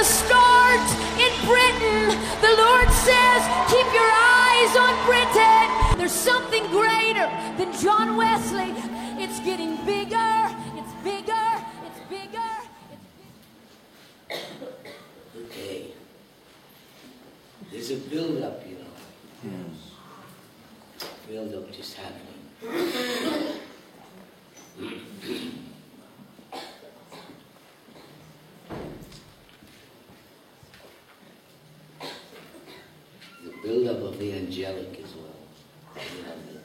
to start in Britain. The Lord says, keep your eyes on Britain. There's something greater than John Wesley. It's getting bigger, it's bigger, it's bigger. It's Okay. There's a build up, you know. Build up just happening. the build up of the angelic as well. You know, the-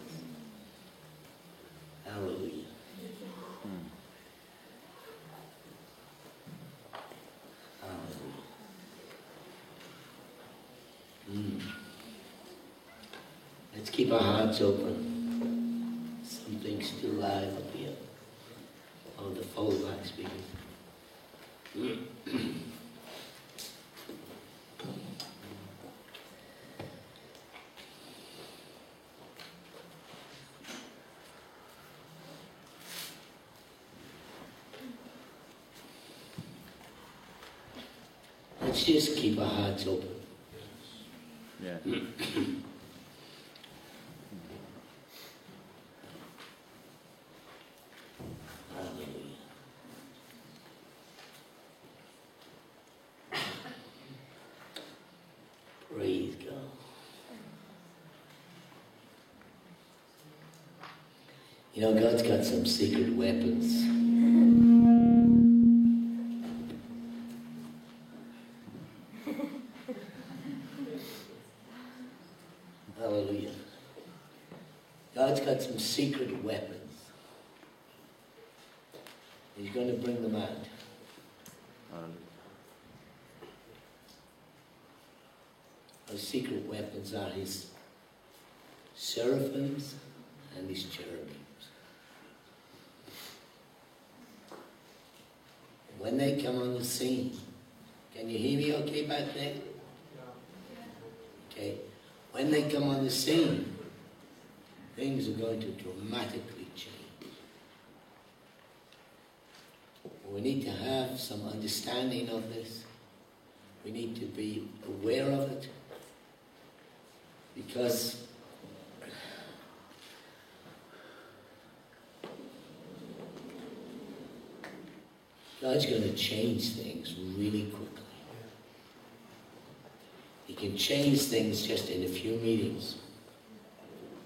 Hallelujah. Hallelujah. Mm. Let's keep our hearts open. Something's still alive up here. Oh, the fold back speaking. Let's just keep our hearts open. Yeah. Hallelujah. Praise God. Know, God's got some secret weapons. Hallelujah. God's got some secret weapons. He's going to bring them out. Hallelujah. Those secret weapons are his seraphims and his cherubims. They come on the scene, can you hear me okay back there? Okay. When they come on the scene, things are going to dramatically change. We need to have some understanding of this. We need to be aware of it. Because God's going to change things really quickly. He can change things just in a few meetings,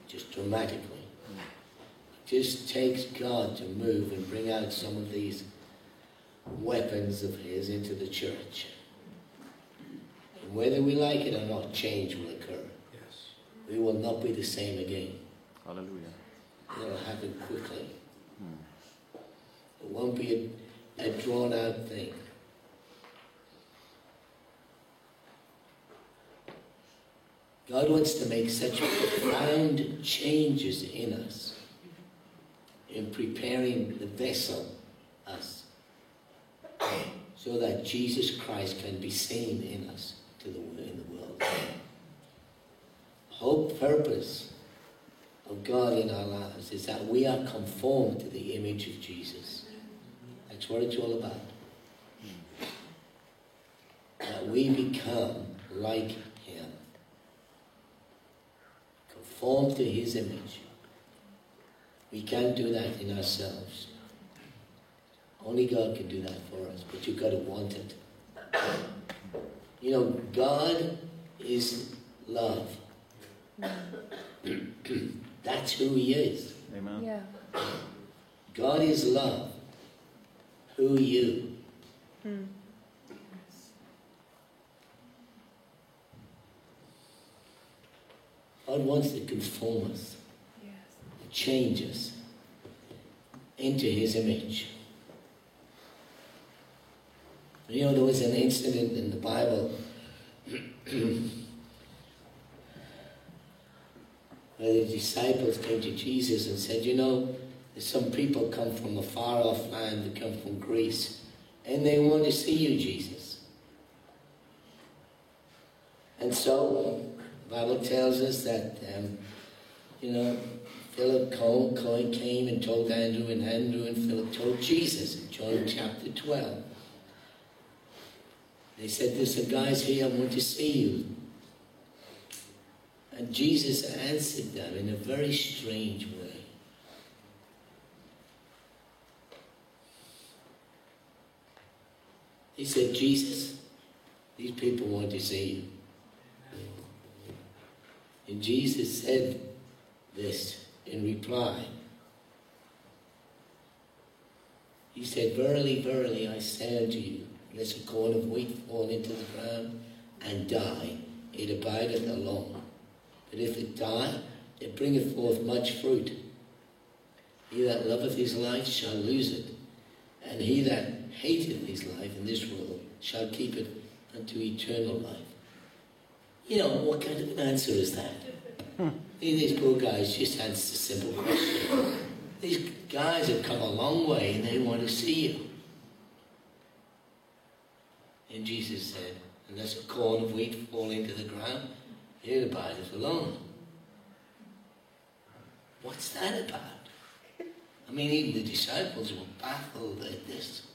just dramatically. It just takes God to move and bring out some of these weapons of His into the church. And whether we like it or not, change will occur. Yes. We will not be the same again. Hallelujah. It'll happen quickly. Hmm. It won't be a, drawn out thing. God wants to make such profound changes in us in preparing the vessel, us, so that Jesus Christ can be seen in us to the, in the world. Hope, purpose, of God in our lives is that we are conformed to the image of Jesus. That's what it's all about. That we become like Him, conform to His image. We can't do that in ourselves. Only God can do that for us, but you've got to want it. You know, God is love. Mm. That's who He is. Amen. Yeah. God is love. Who you? God wants to conform us, change us into His image. You know, there was an incident in the Bible where the disciples came to Jesus and said, You know, some people come from a far off land, they come from Greece, and they want to see you, Jesus. And so, the Bible tells us that, um, you know, Philip came and told Andrew, and Andrew and Philip told Jesus in John chapter 12. They said, There's some guys here, I want to see you. And Jesus answered them in a very strange way. He said, Jesus, these people want to see you. And Jesus said this in reply. He said, Verily, verily, I say unto you, unless a corn of wheat fall into the ground and die, it abideth alone. But if it die, it bringeth forth much fruit. He that loveth his life shall lose it, and he that hateth his life in this world shall keep it unto eternal life. You know, what kind of an answer is that? Hmm. These poor guys just answered a simple question. These guys have come a long way and they want to see you. And Jesus said, Unless a corn of wheat fall into the ground, it abideth alone. What's that about? I mean, even the disciples were baffled at this.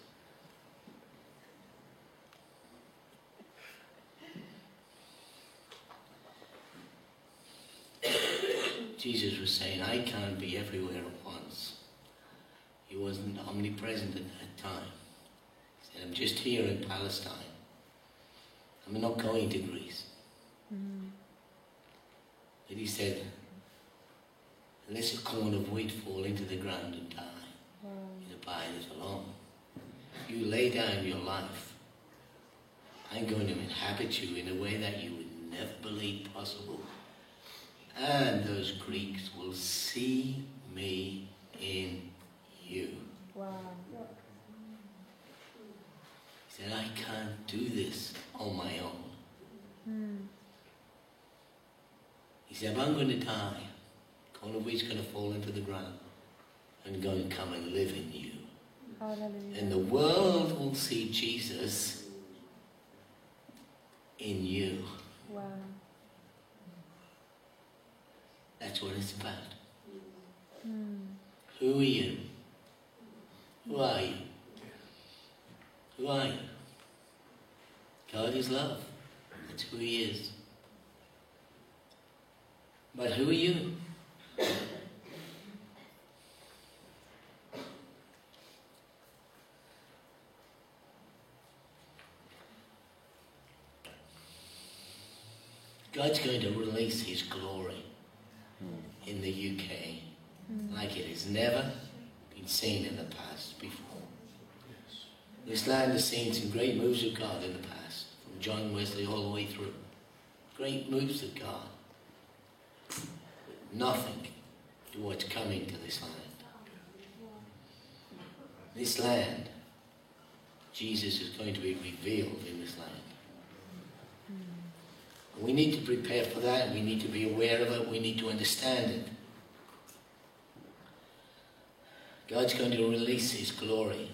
Jesus was saying, I can't be everywhere at once. He wasn't omnipresent at that time. He said, I'm just here in Palestine. I'm not going to Greece. Mm. But he said, unless a corn of wheat fall into the ground and die, wow. it abides alone. You lay down your life. I'm going to inhabit you in a way that you would never believe possible. And those Greeks will see me in you. Wow. He said, I can't do this on my own. Hmm. He said, if I'm going to die, one of which is going to fall into the ground and going to come and live in you. Hallelujah. And the world will see Jesus in you. Wow. That's what it's about. Hmm. Who are you? Who are you? Who are you? God is love. That's who He is. But who are you? God's going to release His glory in the UK like it has never been seen in the past before. This land has seen some great moves of God in the past, from John Wesley all the way through. Great moves of God. Nothing to what's coming to this land. This land, Jesus is going to be revealed in this land. We need to prepare for that. We need to be aware of it. We need to understand it. God's going to release His glory.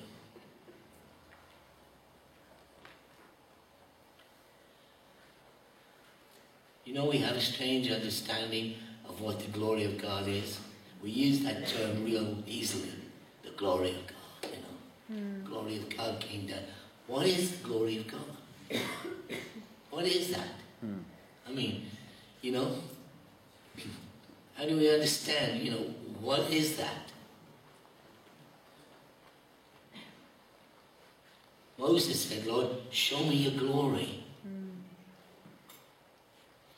You know, we have a strange understanding of what the glory of God is. We use that term real easily. The glory of God, you know. Mm. Glory of God came down. What is the glory of God? what is that? Mm. I mean, you know, how do we understand, you know, what is that? Moses said, Lord, show me your glory.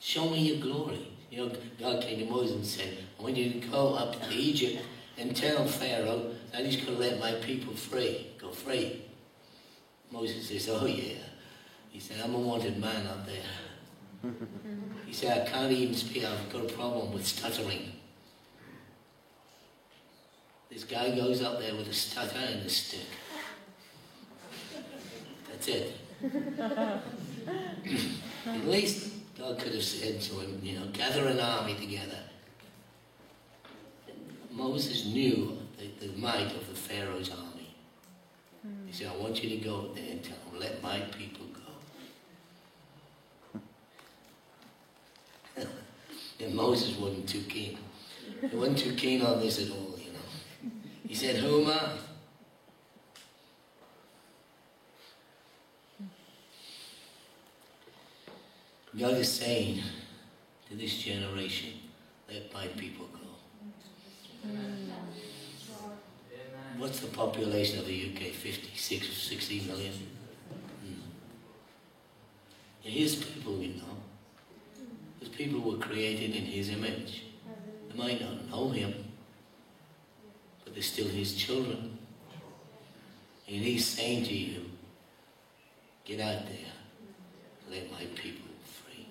Show me your glory. You know, God came to Moses and said, I want you to go up to Egypt and tell Pharaoh that he's going to let my people free, go free. Moses says, oh yeah. He said, I'm a wanted man up there. Mm-hmm. He said, I can't even speak. I've got a problem with stuttering. This guy goes up there with a stutter and a stick. That's it. At least God could have said to him, you know, gather an army together. Moses knew the, the might of the Pharaoh's army. He said, I want you to go there and tell them, let my people And Moses wasn't too keen. He wasn't too keen on this at all, you know. He said, Who am I? God is saying to this generation, let my people go. What's the population of the UK? 56 or 60 million? Hmm. His people, you know. His people were created in His image. They might not know Him, but they're still His children. And He's saying to you, get out there, let my people free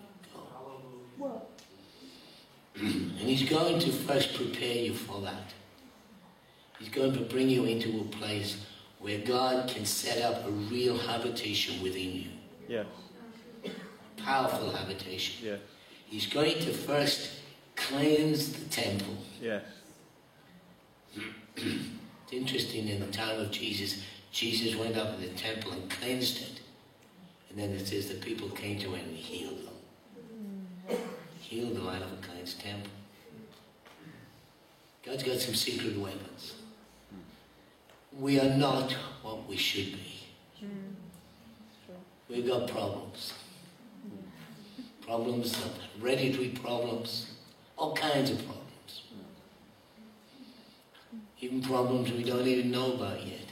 go. and He's going to first prepare you for that. He's going to bring you into a place where God can set up a real habitation within you. Yes. Powerful habitation. Yes. He's going to first cleanse the temple. Yes. It's interesting in the time of Jesus, Jesus went up in the temple and cleansed it. And then it says the people came to him and healed them. Healed them out of a cleansed temple. God's got some secret weapons. We are not what we should be. Hmm. We've got problems. Problems, ready hereditary problems, all kinds of problems. Even problems we don't even know about yet.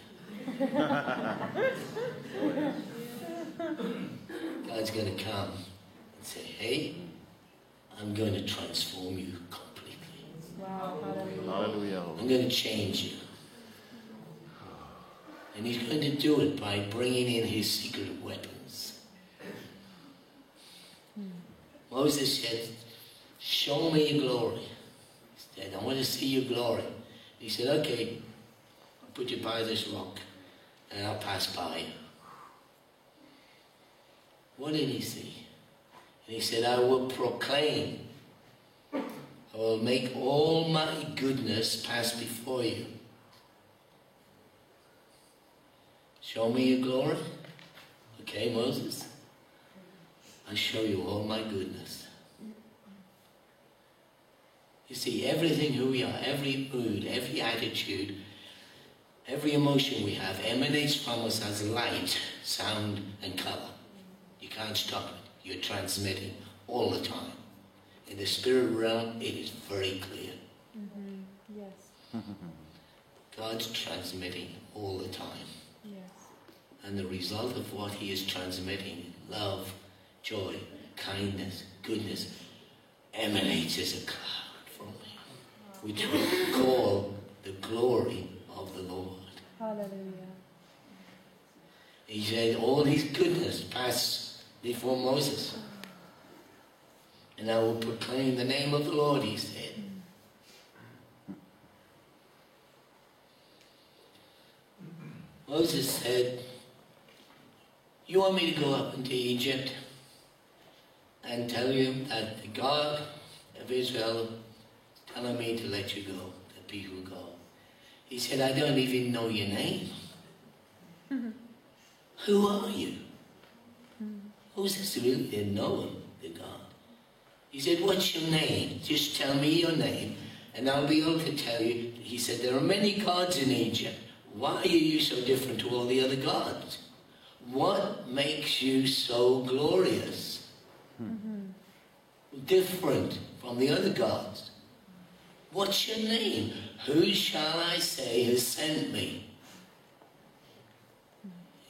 God's going to come and say, hey, I'm going to transform you completely. Wow, hallelujah. Hallelujah. I'm going to change you. And he's going to do it by bringing in his secret weapons. Moses said, Show me your glory. He said, I want to see your glory. He said, Okay, I'll put you by this rock and I'll pass by you. What did he see? And he said, I will proclaim. I will make all my goodness pass before you. Show me your glory. Okay, Moses. I'll show you all my goodness. You see, everything who we are, every mood, every attitude, every emotion we have emanates from us as light, sound, and color. You can't stop it. You're transmitting all the time. In the spirit realm, it is very clear. Mm-hmm. Yes, God's transmitting all the time. yes. And the result of what he is transmitting, love, joy, kindness, goodness, emanates as a cloud from him, which we call the glory of the Lord. Hallelujah. He said all his goodness passed before Moses. And I will proclaim the name of the Lord, he said. Moses said, You want me to go up into Egypt and tell you that the God of Israel is telling me to let you go, that people go. He said, I don't even know your name. Mm-hmm. Who are you? Moses really didn't know him, the God. He said, What's your name? Just tell me your name, and I'll be able to tell you. He said, There are many gods in Egypt. Why are you so different to all the other gods? What makes you so glorious? Mm-hmm. Different from the other gods. What's your name? Who shall I say has sent me?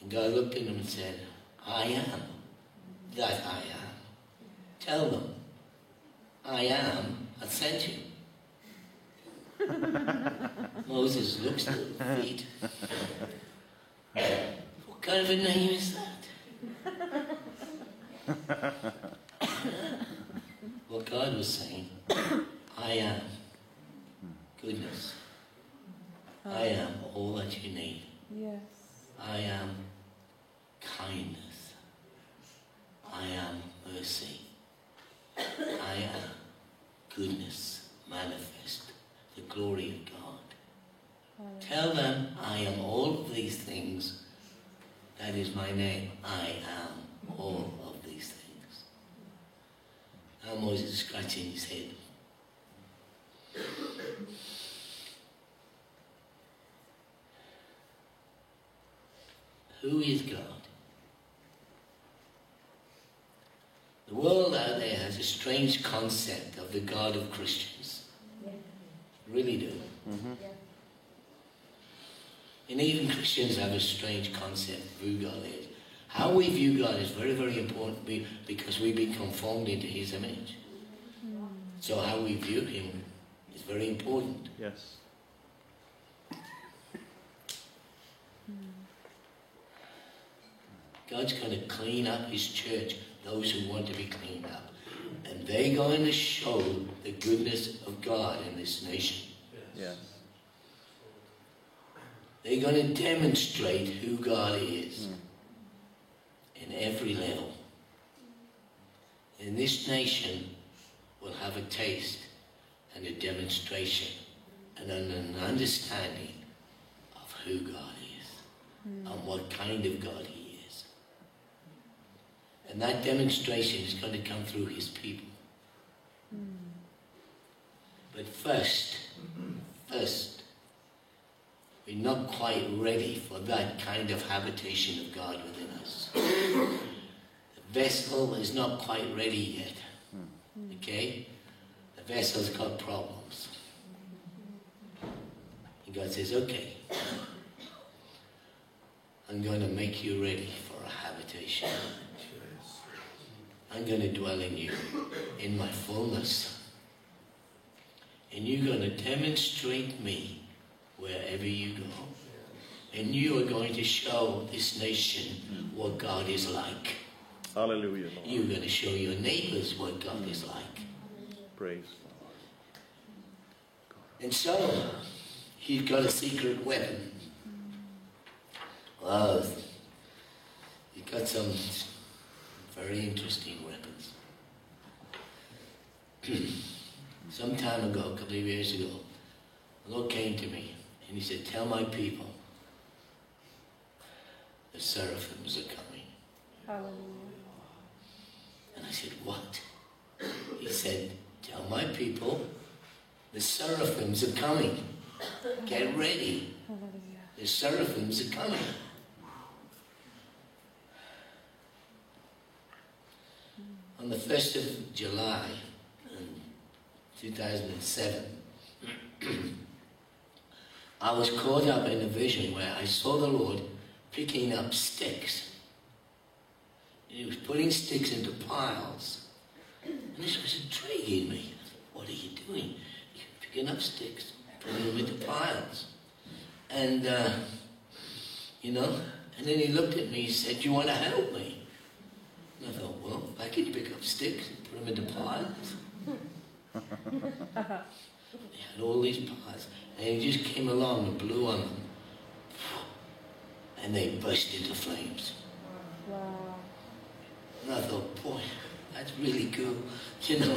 And God looked at him and said, I am that I am. Tell them, I am has sent you. Moses looks at the feet. What kind of a name is that? what God was saying, I am goodness. I am all that you need. Yes. I am kindness. I am mercy. I am goodness manifest, the glory of God. Hallelujah. Tell them I am all of these things. That is my name. I am all of. Now Moses is scratching his head. Who is God? The world out there has a strange concept of the God of Christians. Yeah. Really do. Mm-hmm. Yeah. And even Christians have a strange concept of who God is. How we view God is very, very important because we be conformed into His image. So how we view Him is very important. Yes. God's going to clean up His church, those who want to be cleaned up. And they're going to show the goodness of God in this nation. Yes. They're going to demonstrate who God is Mm. In every level. And this nation will have a taste and a demonstration and an an understanding of who God is hmm. and what kind of God He is. And that demonstration is going to come through His people. Hmm. But first, mm-hmm. first, we're not quite ready for that kind of habitation of God within us. The vessel is not quite ready yet. Okay? The vessel's got problems. And God says, okay, I'm going to make you ready for a habitation. I'm going to dwell in you in my fullness. And you're going to demonstrate me wherever you go. And you are going to show this nation what God is like. Hallelujah, Lord. You're going to show your neighbors what God is like. Praise. God. And so, he's got a secret weapon. Wow. He's got some very interesting weapons. some time ago, a couple of years ago, the Lord came to me and he said, Tell my people the seraphims are coming. Hallelujah. And I said, What? He said, Tell my people the seraphims are coming. Get ready. The seraphims are coming. Hmm. On the 1st of July um, in 2007, I was caught up in a vision where I saw the Lord picking up sticks. He was putting sticks into piles. And this was intriguing me. What are you doing? You're picking up sticks, putting them into piles. And, uh, you know, and then he looked at me and said, you want to help me? And I thought, well, I can pick up sticks and put them into piles. he had all these piles. And he just came along and blew on them. And they burst into flames. Wow. And I thought, boy, that's really cool, you know.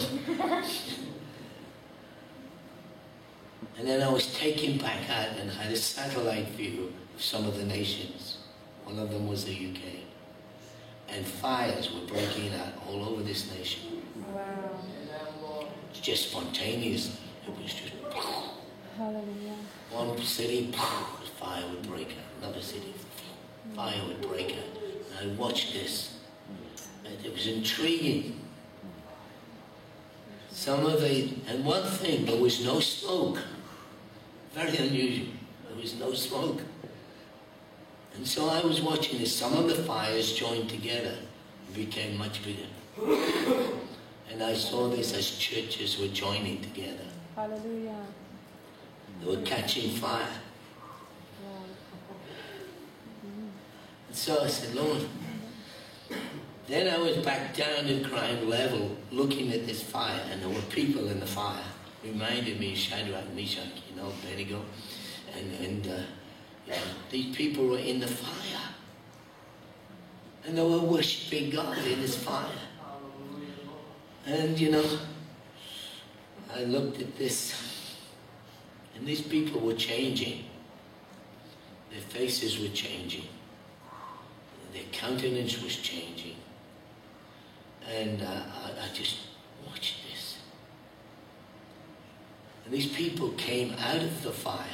and then I was taken back out and had a satellite view of some of the nations. One of them was the UK. And fires were breaking out all over this nation. Wow. Uh, just spontaneously. It was just Hallelujah. one city, fire would break out. Another city, fire would break out. And I watched this. And it was intriguing. Some of the, and one thing, there was no smoke. Very unusual. There was no smoke. And so I was watching this. Some of the fires joined together and became much bigger. And I saw this as churches were joining together. Hallelujah. They were catching fire. And so I said, Lord. Then I was back down to ground level looking at this fire, and there were people in the fire. Reminded me of Shadrach, Meshach, you know, Abednego. And, and uh, you know, these people were in the fire. And they were worshipping God in this fire. And, you know, I looked at this, and these people were changing. Their faces were changing. Their countenance was changing. And uh, I, I just watched this. And these people came out of the fire.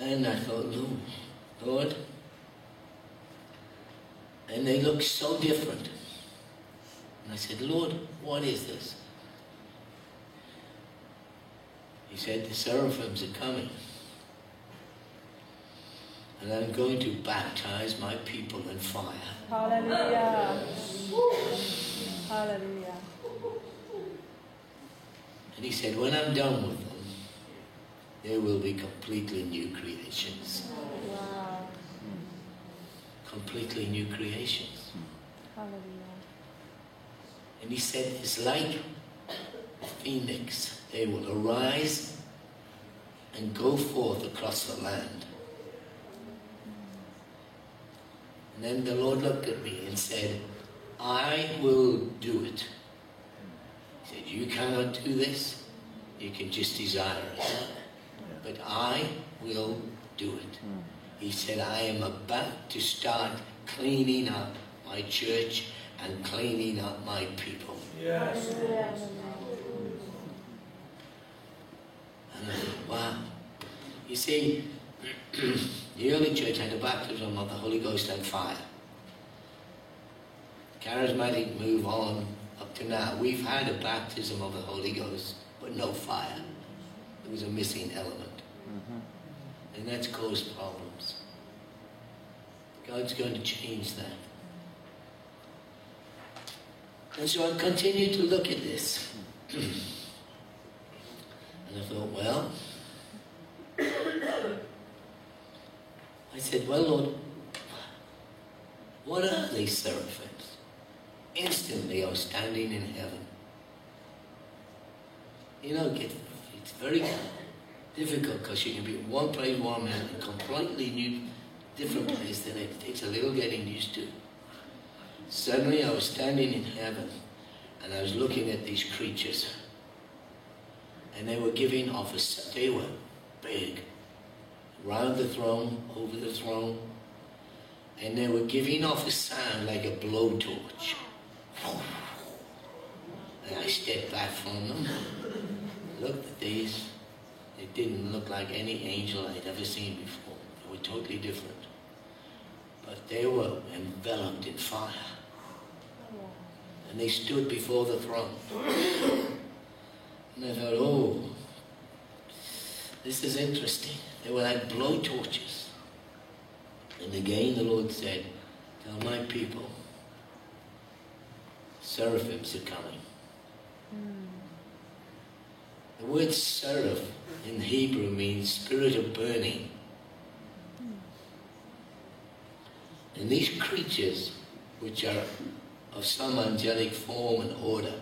And I thought, Lord, Lord. And they looked so different. And I said, Lord, what is this? He said, the seraphims are coming. And I'm going to baptize my people in fire. Hallelujah. Hallelujah. And he said, when I'm done with them, they will be completely new creations. Wow. Completely new creations. Hallelujah. And he said, it's like a phoenix. They will arise and go forth across the land. And then the Lord looked at me and said, I will do it. He said, You cannot do this. You can just desire it. But I will do it. He said, I am about to start cleaning up my church and cleaning up my people. Hallelujah. And I thought, wow. You see, the early church had a baptism of the Holy Ghost and fire. Charismatic move on up to now. We've had a baptism of the Holy Ghost, but no fire. There was a missing element. Mm-hmm. And that's caused problems. God's going to change that. And so I continued to look at this. and I thought, well, I said, well, Lord, what are these seraphims? Instantly, I was standing in heaven. You know, it's very difficult because you can be in one place one minute and completely new, different place, then it takes a little getting used to. Suddenly, I was standing in heaven and I was looking at these creatures. And they were giving off a, they were big, round the throne, over the throne, and they were giving off a sound like a blowtorch. And I stepped back from them, looked at these. They didn't look like any angel I'd ever seen before. They were totally different. But they were enveloped in fire. And they stood before the throne. And I thought, oh, this is interesting. They were like blowtorches. And again the Lord said, Tell my people, seraphims are coming. Hmm. The word seraph in Hebrew means spirit of burning. Hmm. And these creatures, which are of some angelic form and order,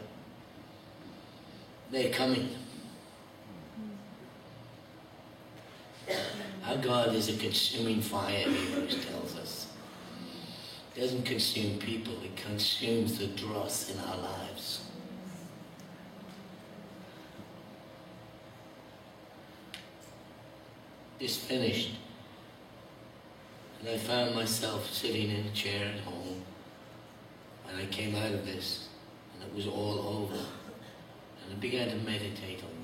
they're coming. Our God is a consuming fire, Hebrews tells us. It doesn't consume people, it consumes the dross in our lives. It's finished. And I found myself sitting in a chair at home. And I came out of this, and it was all over. And I began to meditate on.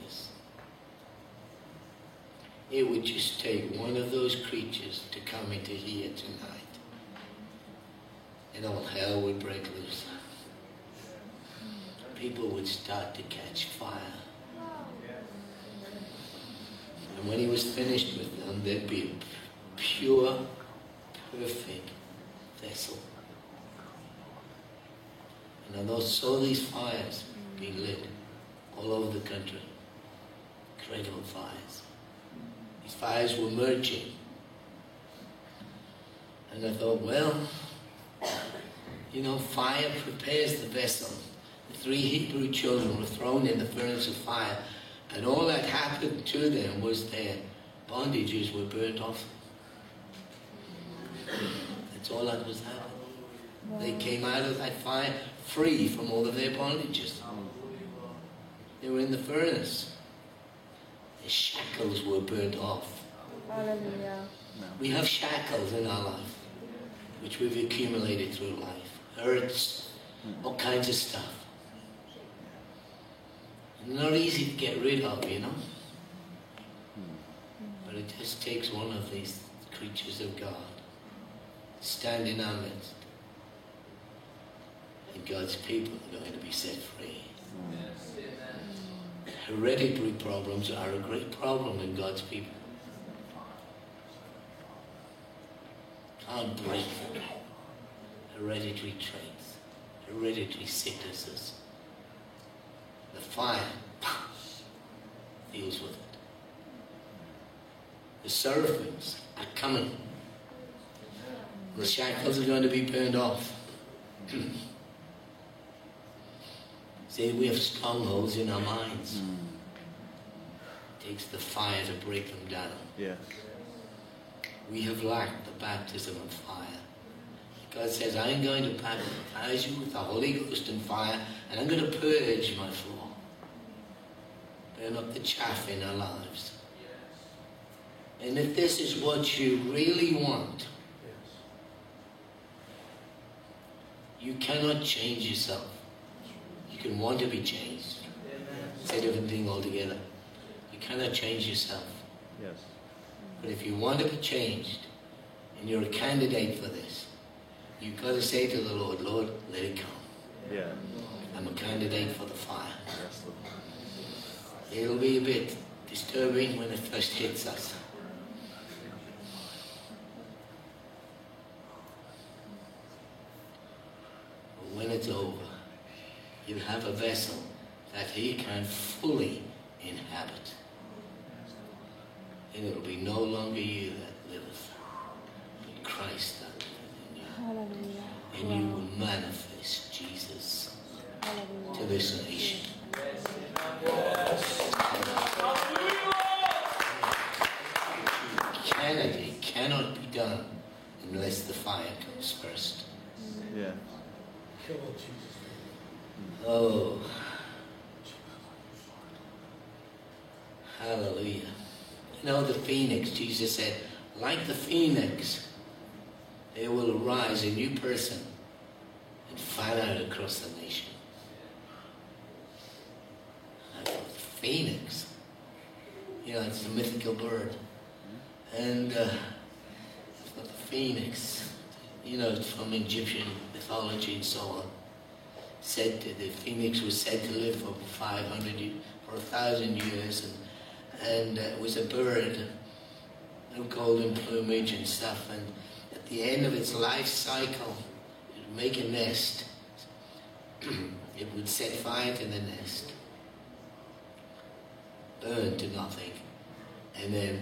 It would just take one of those creatures to come into here tonight. And all hell would break loose. People would start to catch fire. And when he was finished with them, there'd be a pure, perfect vessel. And I saw these fires being lit all over the country. Incredible fires. Fires were merging. And I thought, well, you know, fire prepares the vessel. The three Hebrew children were thrown in the furnace of fire, and all that happened to them was their bondages were burnt off. That's all that was happening. They came out of that fire free from all of their bondages. They were in the furnace. The shackles were burnt off. Hallelujah. We have shackles in our life, which we've accumulated through life. Hurts, all kinds of stuff. Not easy to get rid of, you know. But it just takes one of these creatures of God to stand in our midst and God's people are going to be set free. Hereditary problems are a great problem in God's people. Can't break them. Hereditary traits, hereditary sicknesses. The fire deals with it. The seraphims are coming. The shackles are going to be burned off. See, we have strongholds in our minds. Hmm. It takes the fire to break them down. Yes. We have lacked the baptism of fire. God says, I'm going to baptize you with the Holy Ghost and fire, and I'm going to purge my floor. Burn up the chaff in our lives. And if this is what you really want, you cannot change yourself. You can want to be changed. It's a different thing altogether. You cannot change yourself. Yes. But if you want to be changed, and you're a candidate for this, you've got to say to the Lord, Lord, let it come. Yeah. I'm a candidate for the fire. Yes, It'll be a bit disturbing when it first hits us. But when it's over, you'll have a vessel that He can fully inhabit. And it'll be no longer you that liveth, but Christ that liveth in you. Hallelujah. And you will manifest Jesus Hallelujah. to this nation. Canada cannot be done unless the fire comes first. Yeah. Oh. Hallelujah. You know, the phoenix, Jesus said, like the phoenix, there will arise a new person and fan out across the nation. I thought, the Phoenix. You know, it's a mythical bird. And uh, the phoenix, you know, from Egyptian mythology and so on said that the phoenix was said to live for 500 years, for a thousand years, and, and uh, it was a bird of golden plumage and stuff. And at the end of its life cycle, it would make a nest. it would set fire to the nest, burn to nothing, and then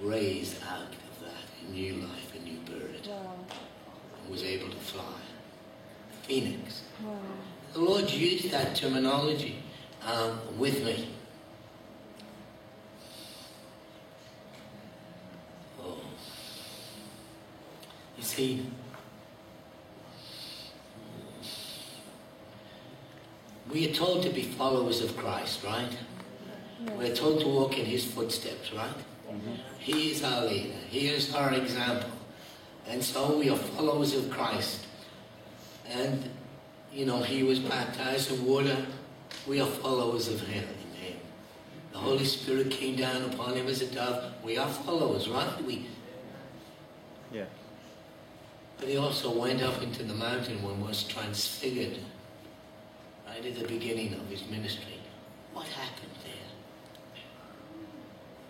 raise out of that a new life, a new bird, Wow. and was able to fly. Phoenix. Wow. The Lord used that terminology um, with me. Oh. You see, we are told to be followers of Christ, right? We're told to walk in his footsteps, right? Mm-hmm. He is our leader. He is our example. And so we are followers of Christ. And, you know, he was baptized in water. We are followers of him. in him. The Holy Spirit came down upon him as a dove. We are followers, right? We, Yeah. But he also went up into the mountain when was transfigured. Right at the beginning of his ministry. What happened there?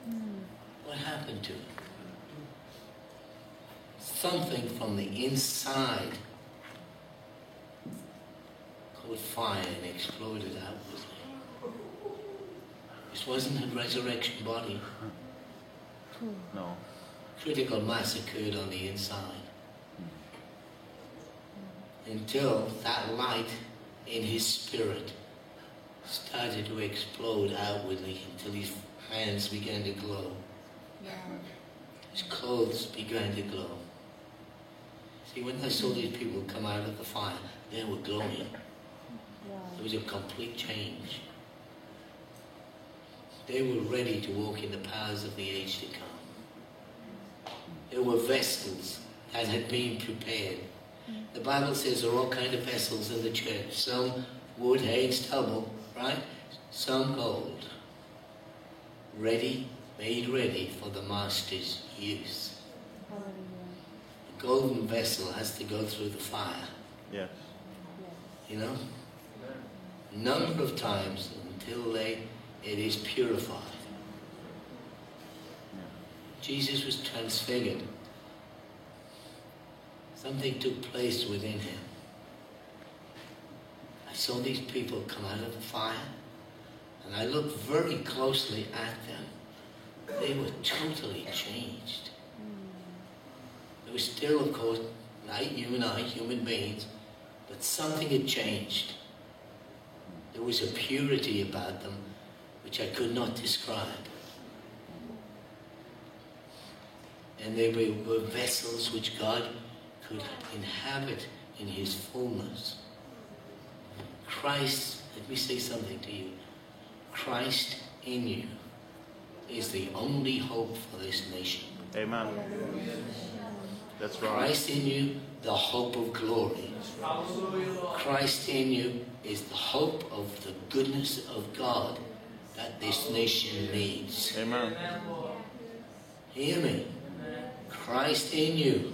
Hmm. What happened to him? Something from the inside caught fire and exploded outwardly. This wasn't a resurrection body. No. Critical mass occurred on the inside. Until that light in his spirit started to explode outwardly until his hands began to glow. Wow. His clothes began to glow. See, when I saw these people come out of the fire, they were glowing. Wow. It was a complete change. They were ready to walk in the powers of the age to come. They were vessels that had been prepared. The Bible says there are all kind of vessels in the church. Some wood, hay, stubble, right? Some gold. Ready, made ready for the master's use. The golden vessel has to go through the fire. Yes. You know? Number of times until they, it is purified. Jesus was transfigured. Something took place within him. I saw these people come out of the fire, and I looked very closely at them. They were totally changed. They were still, of course, like you and I, human beings, but something had changed. There was a purity about them which I could not describe. And they were, vessels which God could inhabit in His fullness. Christ, let me say something to you. Christ in you is the only hope for this nation. Amen. That's right. Christ in you, the hope of glory. Christ in you is the hope of the goodness of God that this nation needs. Amen. Hear me. Christ in you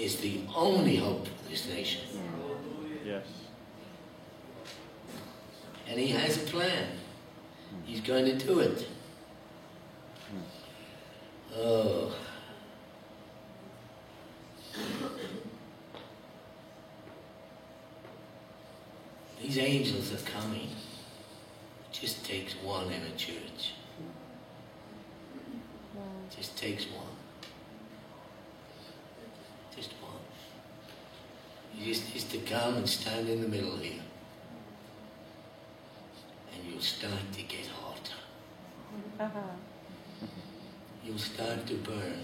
is the only hope for this nation. Yes. And he has a plan. He's going to do it. Oh. These angels are coming. It just takes one in a church. It just takes one. Just one. Just needs to come and stand in the middle here. And you'll start to get hot. Uh-huh. You'll start to burn.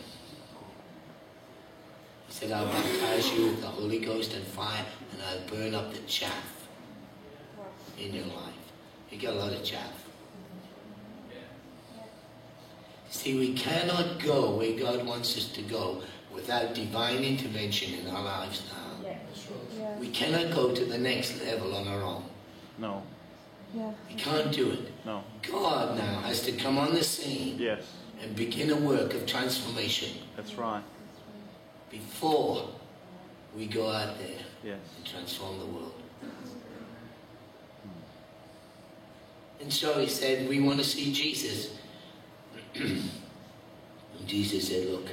He said, I'll baptize you with the Holy Ghost and fire, and I'll burn up the chaff in your life. You got a lot of chaff. See, we cannot go where God wants us to go without divine intervention in our lives now. Yeah. We cannot go to the next level on our own. No. Yeah. We can't do it. No. God now has to come on the scene Yes. and begin a work of transformation That's right. before we go out there Yes. and transform the world. And so he said, We want to see Jesus. and Jesus said, Look,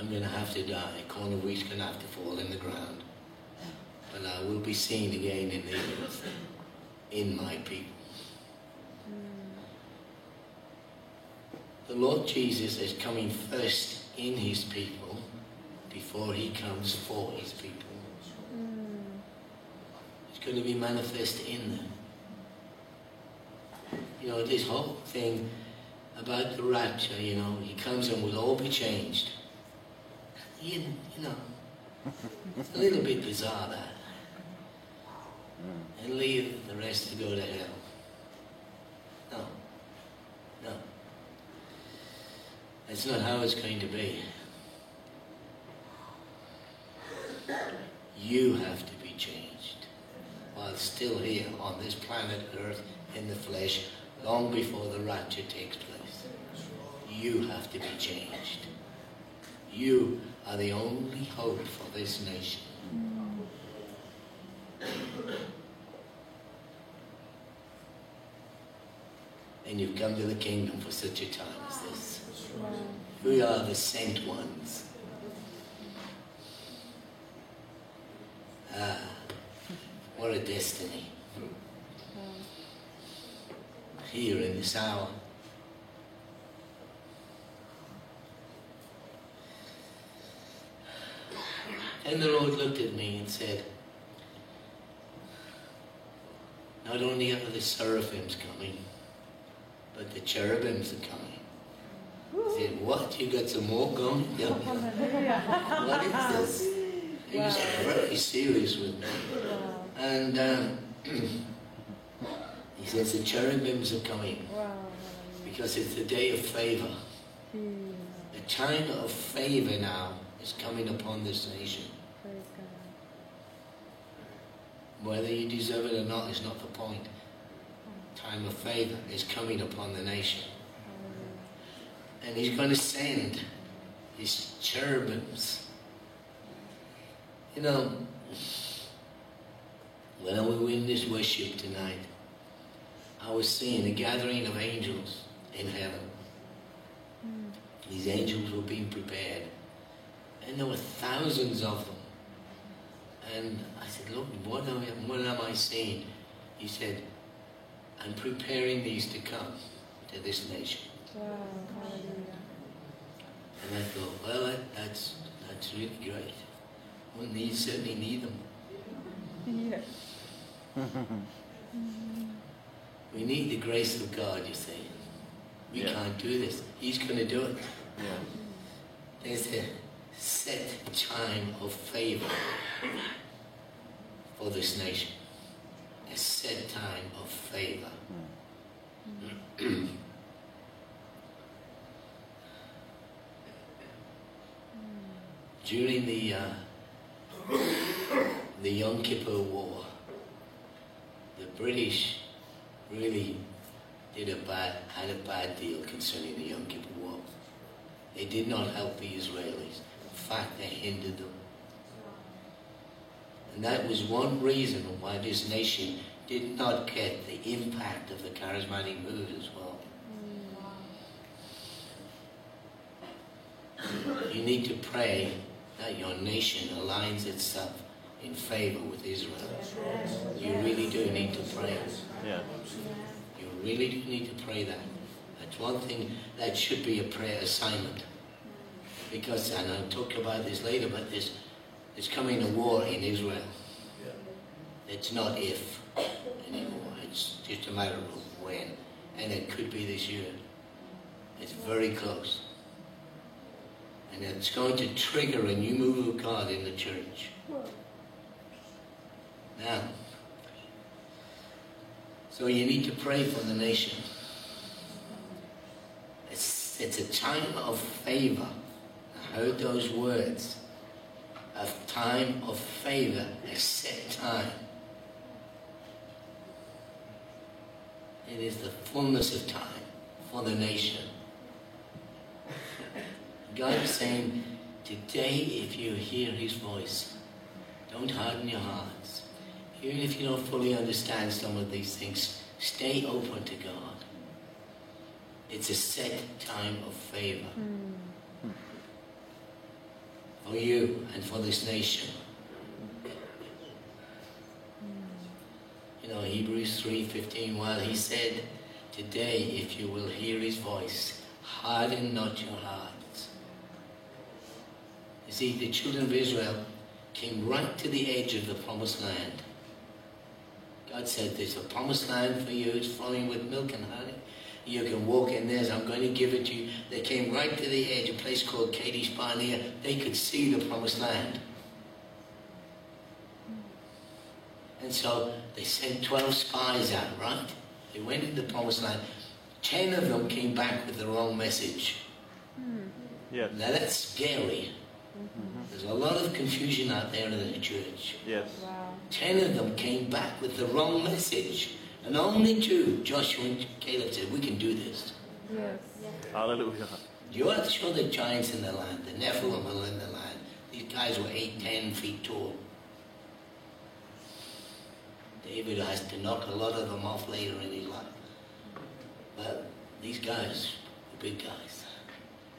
I'm going to have to die. Corner of wheat's going to have to fall in the ground. But I will be seen again in the earth, in my people. The Lord Jesus is coming first in his people before he comes for his people. It's going to be manifest in them. You know, this whole thing about the rapture, you know, he comes and we'll all be changed. You, you know, it's a little bit bizarre that. Hmm. And leave the rest to go to hell. No. No. That's not how it's going to be. You have to be changed while still here on this planet Earth in the flesh long before the rapture takes place. You have to be changed. You are the only hope for this nation. And you've come to the kingdom for such a time as this. We are the sent ones. Ah, what a destiny. Here in this hour. And the Lord looked at me and said, Not only are the seraphims coming, but the cherubims are coming. I said, What? You got some more going? Yeah. What is this? He was very serious with me. And um, he says, The cherubims are coming because it's the day of favor. Hmm. The time of favor now is coming upon this nation. Praise God. Whether you deserve it or not is not the point. Time of favor is coming upon the nation. And he's going to send his cherubims. You know, When we were in this worship tonight, I was seeing a gathering of angels in heaven. Mm. These angels were being prepared. And there were thousands of them. And I said, Look, what am, I, what am I seeing? He said, I'm preparing these to come to this nation. Wow. Hallelujah. And I thought, well, that, that's, that's really great. We need, certainly need them. Yes. We need the grace of God, you see. We Yeah. can't do this. He's going to do it. Yeah. There's a set time of favor for this nation. A set time of favor. During the uh, the Yom Kippur War, the British really did a bad had a bad deal concerning the Yom Kippur War. They did not help the Israelis. Fact, they hindered them. And that was one reason why this nation did not get the impact of the charismatic move as well. You need to pray that your nation aligns itself in favor with Israel. You really do need to pray. Yeah. You really do need to pray that. That's one thing that should be a prayer assignment. Because, and I'll talk about this later, but there's, there's coming a war in Israel. It's not if anymore. It's just a matter of when. And it could be this year. It's very close. And it's going to trigger a new move of God in the church. Now, so you need to pray for the nation. It's, it's a time of favor. Heard those words. A time of favor, a set time. It is the fullness of time for the nation. God is saying, today if you hear his voice, don't harden your hearts. Even if you don't fully understand some of these things, stay open to God. It's a set time of favor hmm. For you and for this nation. You know, Hebrews 3.15, while he said, Today, if you will hear his voice, harden not your hearts. You see, the children of Israel came right to the edge of the promised land. God said, There's a promised land for you, it's flowing with milk and honey. You can walk in there, I'm going to give it to you. They came right to the edge, a place called Kadesh Barnea. They could see the promised land. And so they sent 12 spies out, right? They went into the promised land. Ten of them came back with the wrong message. Hmm. Yes. Now that's scary. Mm-hmm. There's a lot of confusion out there in the church. Yes. Wow. Ten of them came back with the wrong message. And only two, Joshua and Caleb, said, We can do this. Yes. Hallelujah. You have to show the giants in the land, the Nephilim are in the land. These guys were eight, ten feet tall. David has to knock a lot of them off later in his life. But these guys were big guys.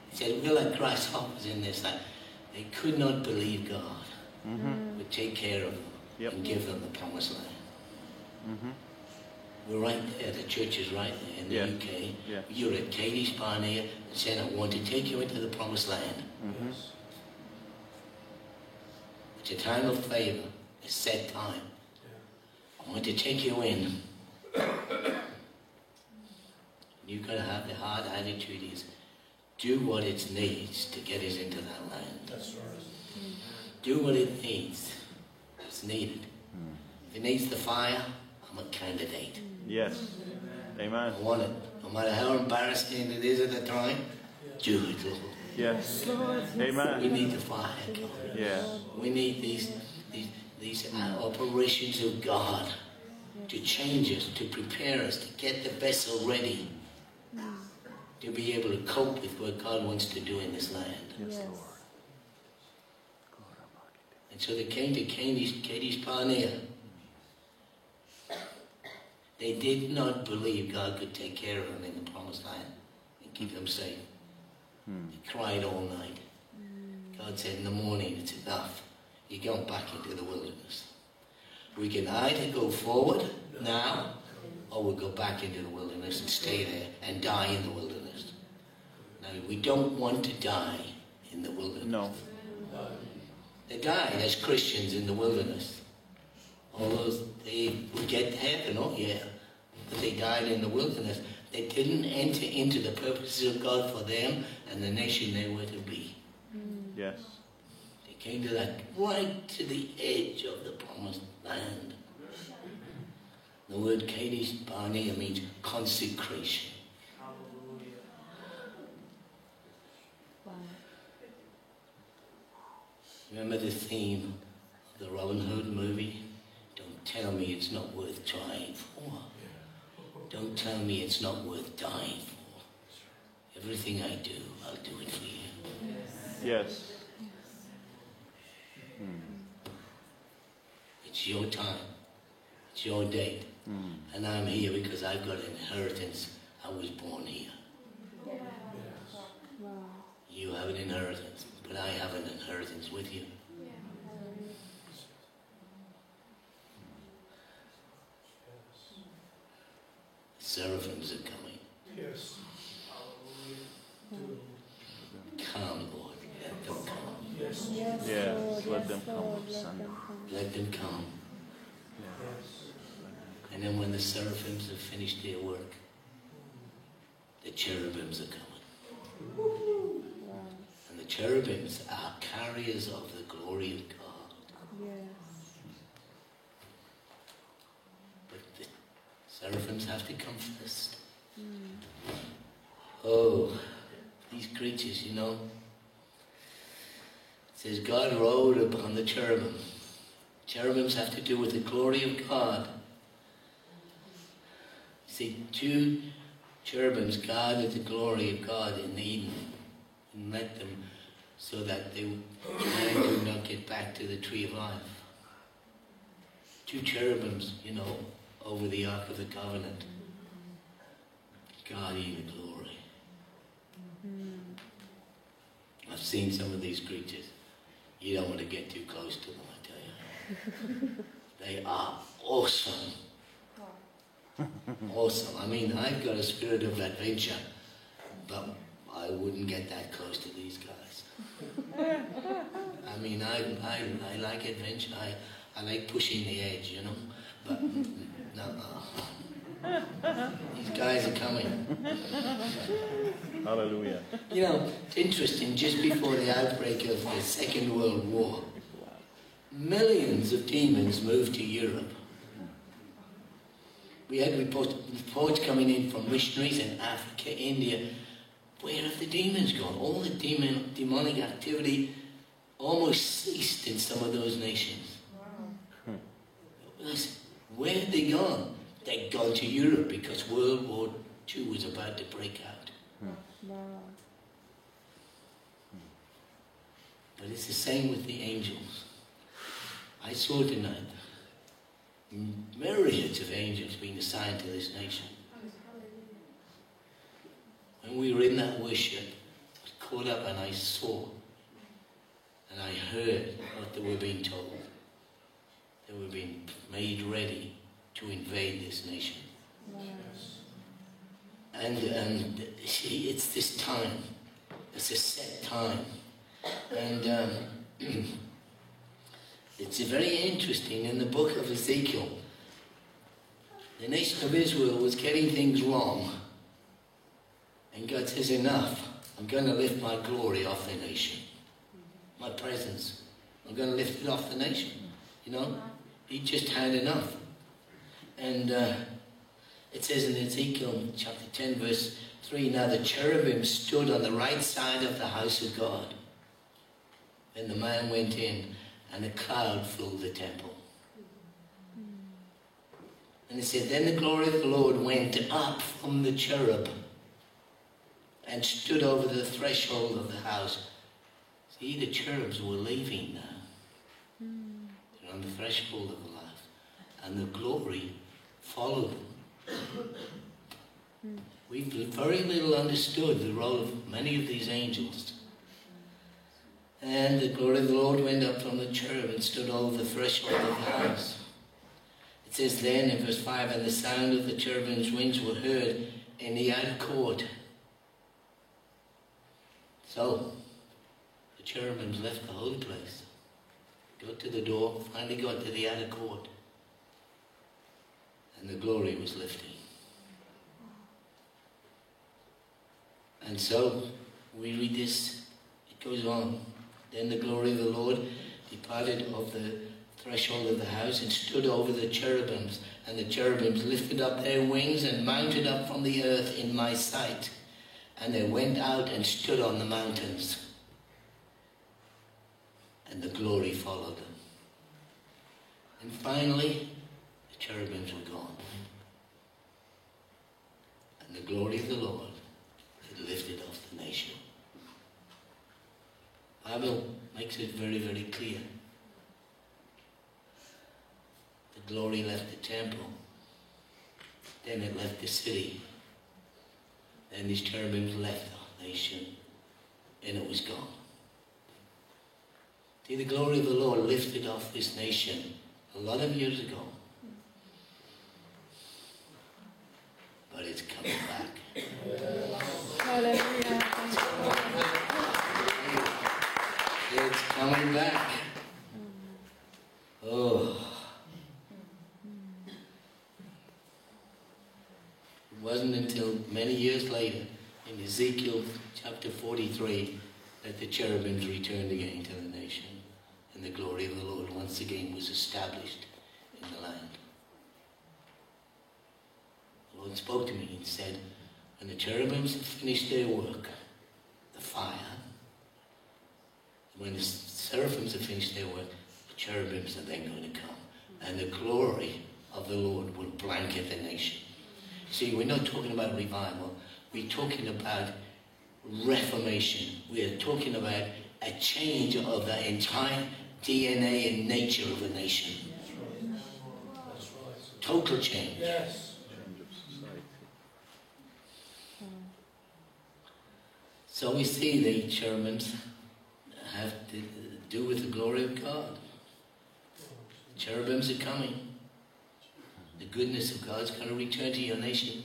He said, We're like grasshoppers in this land. They could not believe God would take care of them Yep. and give them the promised land. Mm-hmm. We're right there. The church is right there in the Yeah. UK. Yeah. You're at Kadesh Barnea and saying, I want to take you into the promised land. Mm-hmm. It's a time of favor, a set time. I want to take you in. You've got to have the hard attitude is do what it needs to get us into that land. That's right. Do what it needs. It's needed. If it needs the fire, I'm a candidate. Yes. Amen. I want it. No matter how embarrassing it is at the time, do it, Lord. Yes. Amen. We need the fire, God. Yeah. We need these, these, these uh, operations of God to change us, to prepare us, to get the vessel ready, to be able to cope with what God wants to do in this land. Yes. Lord. And so they came to Katie's, Kadesh Barnea. They did not believe God could take care of them in the promised land and keep them safe. Hmm. They cried all night. God said, in the morning, it's enough. You're going back into the wilderness. We can either go forward now, or we'll go back into the wilderness and stay there and die in the wilderness. Now, we don't want to die in the wilderness. No. They died as Christians in the wilderness. Although they would get to heaven, oh yeah, but they died in the wilderness. They didn't enter into the purposes of God for them and the nation they were to be. Mm. Yes. They came to that right to the edge of the promised land. The word Kadesh Barnea means consecration. Wow. Remember the theme of the Robin Hood movie? Don't tell me it's not worth trying for. Don't tell me it's not worth dying for. Everything I do, I'll do it for you. Yes. Hmm. It's your time. It's your date. Hmm. And I'm here because I've got an inheritance. I was born here. Wow. You have an inheritance, but I have an inheritance with you. Seraphims are coming. Yes. Come, Lord. Let them come. Yes. Yes, Yes, Lord, let yes, them come, Lord, let Son. them come. Let them come. Yes. And then when the seraphims have finished their work, the cherubims are coming. Wow. And the cherubims are carriers of the glory of God. Yes. But the seraphims have to come first. Hmm. Oh, these creatures, you know. It says God rode upon the cherubim. Cherubims have to do with the glory of God. See, two cherubims guarded the glory of God in Eden and met them so that they man could not get back to the tree of life. Two cherubims, you know, over the Ark of the Covenant, God, the glory. I've seen some of these creatures. You don't want to get too close to them, I tell you. they are awesome. awesome. I mean, I've got a spirit of adventure, but I wouldn't get that close to these guys. I mean, I, I, I like adventure. I, I like pushing the edge, you know. But no, no. These guys are coming. Hallelujah. You know, it's interesting, just before the outbreak of the Second World War, millions of demons moved to Europe. We had reports, reports coming in from missionaries in Africa, India. Where have the demons gone? All the demon, demonic activity almost ceased in some of those nations. Listen, where have they gone? They'd gone to Europe because World War II was about to break out. Hmm. Wow. But it's the same with the angels. I saw tonight myriads of angels being assigned to this nation. When we were in that worship, I was caught up and I saw and I heard what they were being told. They were being made ready to invade this nation. Wow. And, and see, it's this time. It's a set time. And um, it's very interesting in the book of Ezekiel. The nation of Israel was getting things wrong. And God says, Enough. I'm going to lift my glory off the nation. My presence. I'm going to lift it off the nation. You know? He just had enough. And uh, it says in Ezekiel chapter 10, verse 3 Now the cherubim stood on the right side of the house of God. And the man went in, and a cloud filled the temple. And it said, Then the glory of the Lord went up from the cherub and stood over the threshold of the house. See, the cherubs were leaving now. They're the threshold of the life. And the glory followed them. We've very little understood the role of many of these angels. And the glory of the Lord went up from the cherub and stood over the threshold of the house. It says then in verse 5 And the sound of the cherubim's wings were heard in the outer court. So, the cherubims left the holy place, got to the door, finally got to the outer court, and the glory was lifting. And so, we read this, it goes on. Then the glory of the Lord departed of the threshold of the house and stood over the cherubims. And the cherubims lifted up their wings and mounted up from the earth in my sight. And they went out and stood on the mountains. And the glory followed them. And finally, the cherubims were gone. And the glory of the Lord had lifted off the nation. Bible makes it very, very clear. The glory left the temple. Then it left the city. Then these cherubims left the nation. And it was gone. See, the glory of the Lord lifted off this nation a lot of years ago. But it's coming back. Hallelujah. It's coming back. Oh. It wasn't until many years later, in Ezekiel chapter 43, that the cherubims returned again to the nation, and the glory of the Lord once again was established in the land. The Lord spoke to me and said, When the cherubims have finished their work, the fire, when the seraphims have finished their work, the cherubims are then going to come. And the glory of the Lord will blanket the nation. See, we're not talking about revival. We're talking about reformation. We're talking about a change of the entire DNA and nature of a nation. Total change. Yes. Change of society. So we see the cherubims have to do with the glory of God. Cherubims are coming. The goodness of God's going to return to your nation.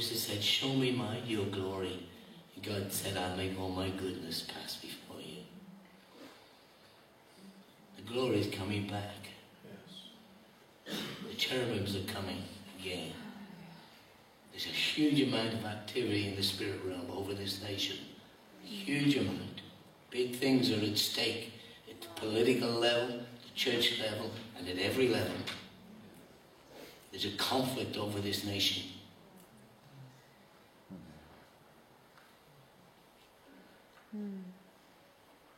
Moses said, Show me my your glory. And God said, I'll make all my goodness pass before you. The glory is coming back. Yes. The cherubims are coming again. There's a huge amount of activity in the spirit realm over this nation. Huge amount. Big things are at stake at the political level, the church level, and at every level. There's a conflict over this nation.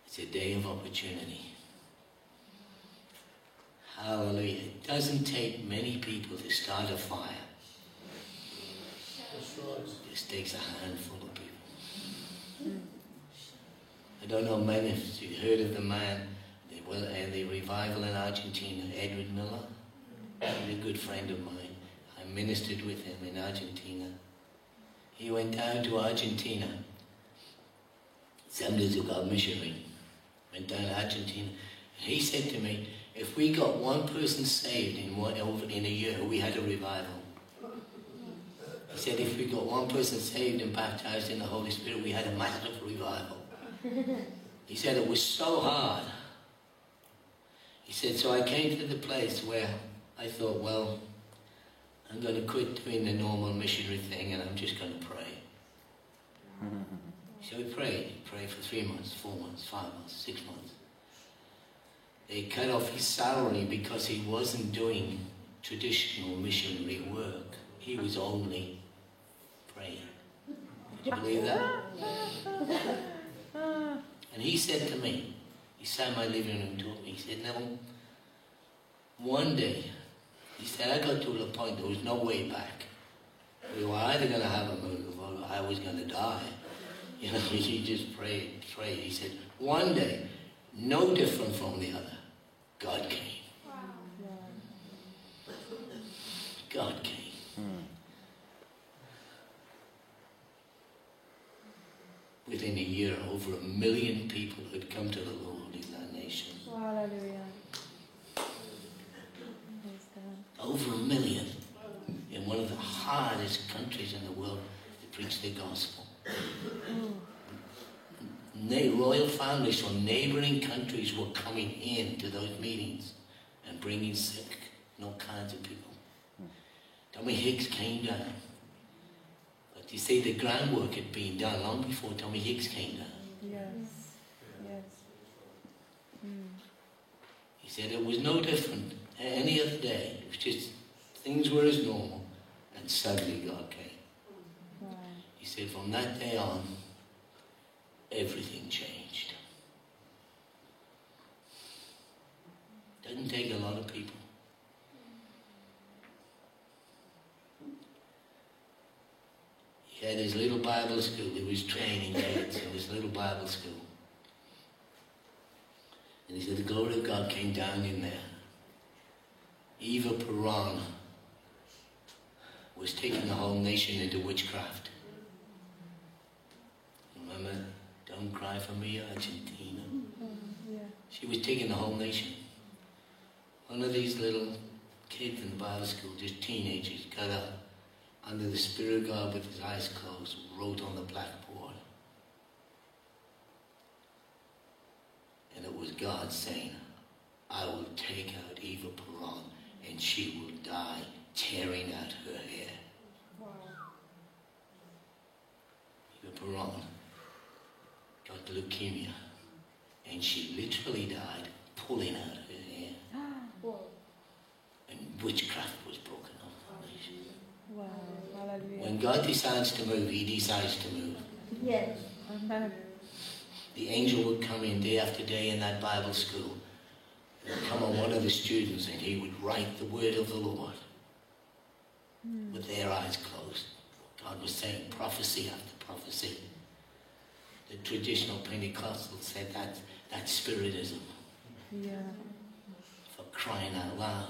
It's a day of opportunity. Hallelujah. It doesn't take many people to start a fire. It just takes a handful of people. I don't know many if you've heard of the man, the, well, uh, the revival in Argentina, Edward Miller. He's a good friend of mine. I ministered with him in Argentina. He went down to Argentina. Missionary. Went down to Argentina. And he said to me, if we got one person saved in one in a year, we had a revival. He said if we got one person saved and baptized in the Holy Spirit, we had a massive revival. He said it was so hard. He said, so I came to the place where I thought, well, I'm going to quit doing the normal missionary thing and I'm just going to pray. So he prayed. He prayed for three months, four months, five months, six months. They cut off his salary because he wasn't doing traditional missionary work. He was only praying. Did you believe that? And he said to me, he sat in my living room and told me, he said, Neville, one day, he said, I got to the point there was no way back. We were either going to have a move or I was going to die. You know, he just prayed, prayed. He said, one day, no different from the other. God came. God came. Hmm. Within a year, over a million people had come to the Lord in that nation. Hallelujah. Over a million in one of the hardest countries in the world to preach the gospel. Hmm. Royal families from neighboring countries were coming in to those meetings and bringing sick and all kinds of people. Tommy Hicks came down. But you see, the groundwork had been done long before Tommy Hicks came down. Yes. Yes. Mm. He said it was no different any other day. It was just things were as normal, and suddenly God came. Wow. He said from that day on, everything changed. Doesn't take a lot of people. He had his little Bible school. He was training kids in his little Bible school. And he said the glory of God came down in there. Eva Peron was taking the whole nation into witchcraft. Remember, don't cry for me, Argentina. Mm-hmm. Yeah. She was taking the whole nation. One of these little kids in the Bible school, just teenagers, got up under the Spirit of God with his eyes closed, wrote on the blackboard. And it was God saying, I will take out Eva Peron and she will die tearing out her hair. Eva Peron got leukemia and she literally died pulling out her hair. And witchcraft was broken off the nation. Wow. Hallelujah. When God decides to move, He decides to move. Yes. The angel would come in day after day in that Bible school. Would come on one of the students and he would write the word of the Lord hmm. with their eyes closed. God was saying prophecy after prophecy. The traditional Pentecostals said that that's spiritism Yeah. for crying out loud.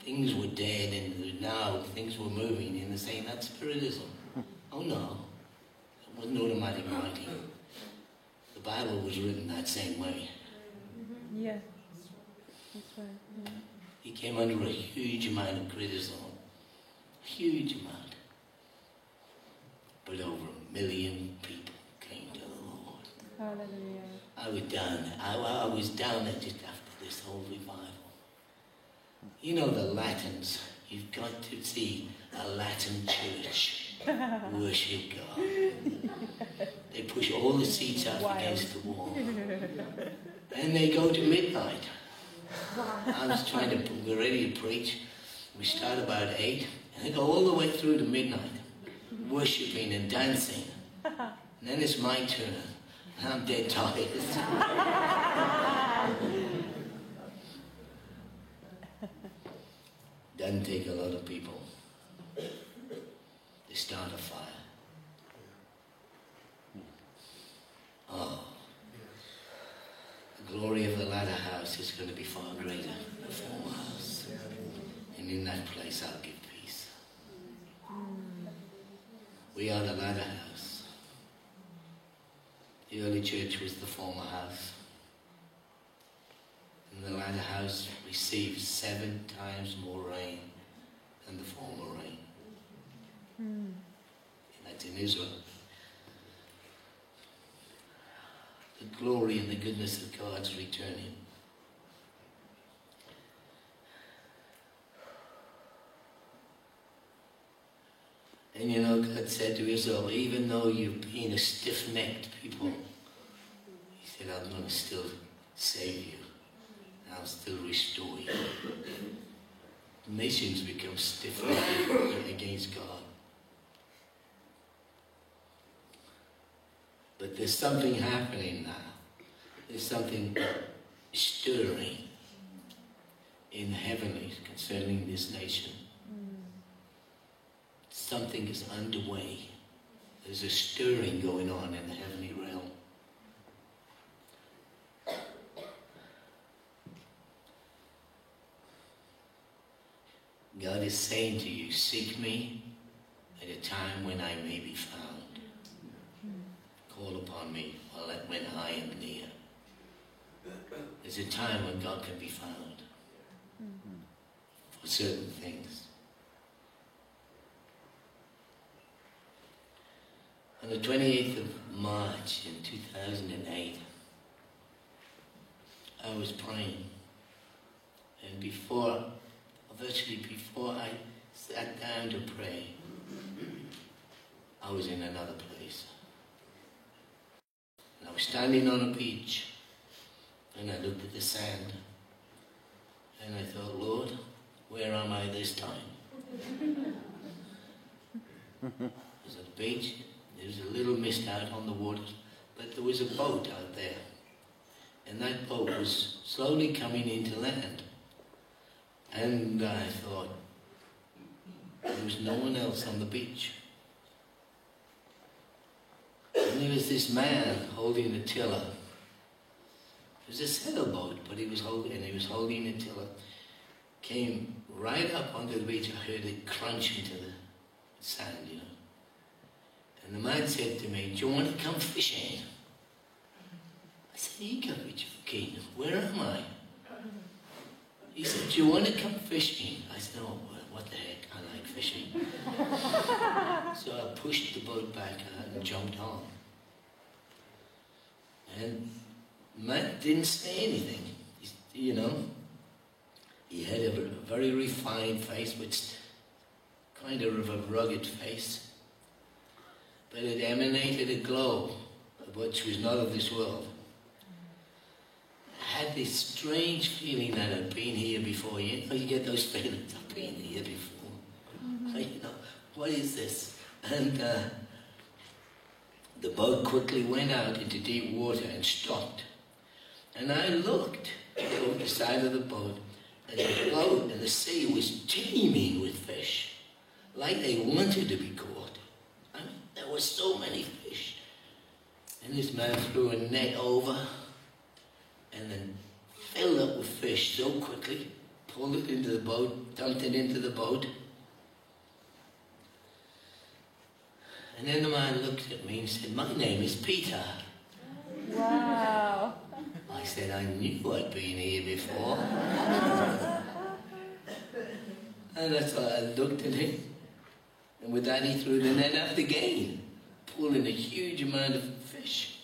Things were dead and now things were moving and they're saying that's spiritism. Oh no. It wasn't automatic writing. The Bible was written that same way. Mm-hmm. Yeah. That's right. Yeah. He came under a huge amount of criticism. Huge amount. But over a million people came to the Lord. Hallelujah. I was down there. I, I was down there just after this whole revival. You know the Latins. You've got to see a Latin church worship God. They push all the seats up Wild. against the wall. And they go to midnight. I was trying to, we're ready to preach. We start about 8, and they go all the way through to midnight, worshiping and dancing. And then it's my turn, I'm dead tired. Doesn't take a lot of people to start a fire. Hmm. Oh, the glory of the latter house is going to be far greater than the former house. And in that place I'll give peace. Hmm. We are the latter house. The early church was the former house. And the latter house received seven times more rain than the former rain. And that's in Israel. The glory and the goodness of God's returning. And you know, God said to Israel, even though you've been a stiff necked people, He said, I'm going to still save you. I'll still restore you. The nations become stiff necked against God. But there's something happening now. There's something stirring in heavenly concerning this nation. Something is underway. There's a stirring going on in the heavenly realm. God is saying to you, seek me at a time when I may be found. Call upon me while when I am near. There's a time when God can be found for certain things. On the 28th of March in 2008, I was praying. And before, virtually before I sat down to pray, I was in another place. And I was standing on a beach and I looked at the sand and I thought, Lord, where am I this time? I was at the beach, there was a little mist out on the waters, but there was a boat out there. And that boat was slowly coming into land. And I thought, there was no one else on the beach. And there was this man holding the tiller. It was a sailboat, but he was holding, and he was holding the tiller. Came right up onto the beach. I heard it crunch into the sand, you know. And the man said to me, "Do you want to come fishing?" I said, "You to be joking. Where am I?" He said, "Do you want to come fishing?" I said, "Oh, what the heck? I like fishing." so I pushed the boat back and jumped on. And Matt didn't say anything. You know, he had a very refined face, which kind of a rugged face, but it emanated a glow, which was not of this world. I had this strange feeling that I'd been here before. You know, you get those feelings, I've been here before. You know, what is this? And uh, the boat quickly went out into deep water and stopped. And I looked over the side of the boat, and the boat and the sea was teeming with fish, like they wanted to be caught. There were so many fish. And this man threw a net over and then filled up with fish so quickly, pulled it into the boat, dumped it into the boat. And then the man looked at me and said, My name is Peter. Wow. I said, I knew I'd been here before. and that's why I looked at him. And with that, he threw the net out again, pulling a huge amount of fish.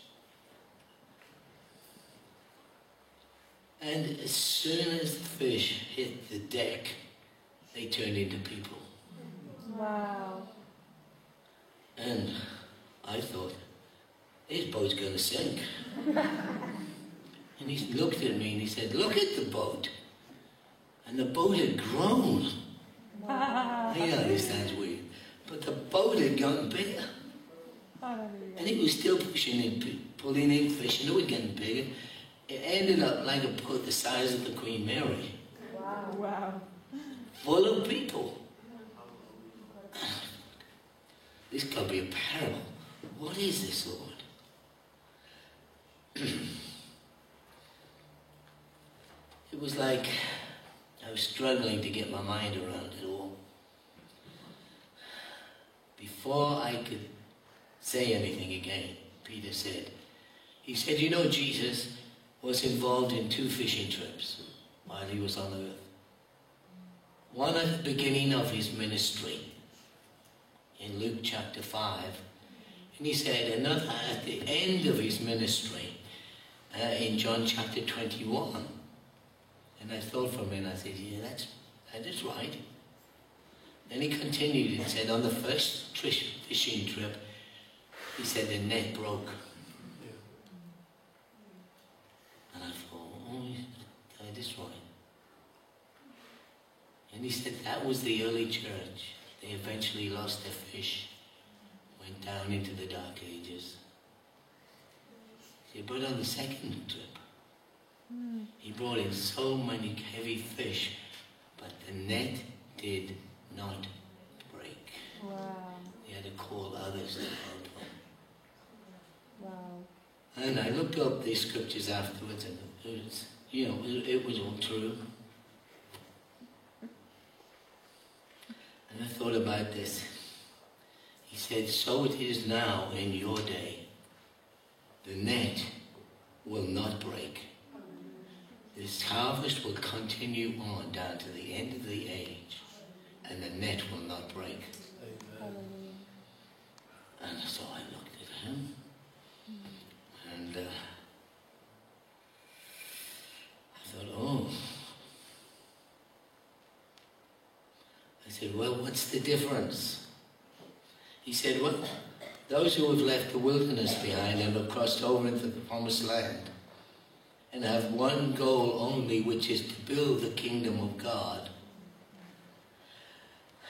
And as soon as the fish hit the deck, they turned into people. Wow. And I thought, this boat's going to sink. and he looked at me and he said, Look at the boat. And the boat had grown. I know this sounds weird, but the boat had gotten bigger. Hallelujah. And it was still pushing in, pu- pulling in fish, and it was getting bigger. It ended up like a boat the size of the Queen Mary, Wow. Wow. full of people. This could be a parable. What is this, Lord? it was like I was struggling to get my mind around it all. Before I could say anything again, Peter said, he said, You know, Jesus was involved in two fishing trips while he was on earth. One at the beginning of his ministry in Luke chapter 5, and he said another at the end of his ministry uh, in John chapter 21. And I thought for a minute, I said, Yeah, that's, that is right. Then he continued and said, On the first trish, fishing trip, he said the net broke. And I thought, Oh, yeah, that is right. And he said that was the early church. They eventually lost their fish, went down into the dark ages. See, but on the second trip, he brought in so many heavy fish, but the net did not break. Wow. He had to call others to help him. Wow. And I looked up these scriptures afterwards, and it was, you know, it, it was all true. And I thought about this. He said, So it is now in your day. The net will not break. This harvest will continue on down to the end of the age, and the net will not break. Hallelujah. And so I looked at him, and uh, I thought, oh. I said, well, what's the difference? He said, well, those who have left the wilderness behind and have crossed over into the promised land and have one goal only, which is to build the kingdom of God.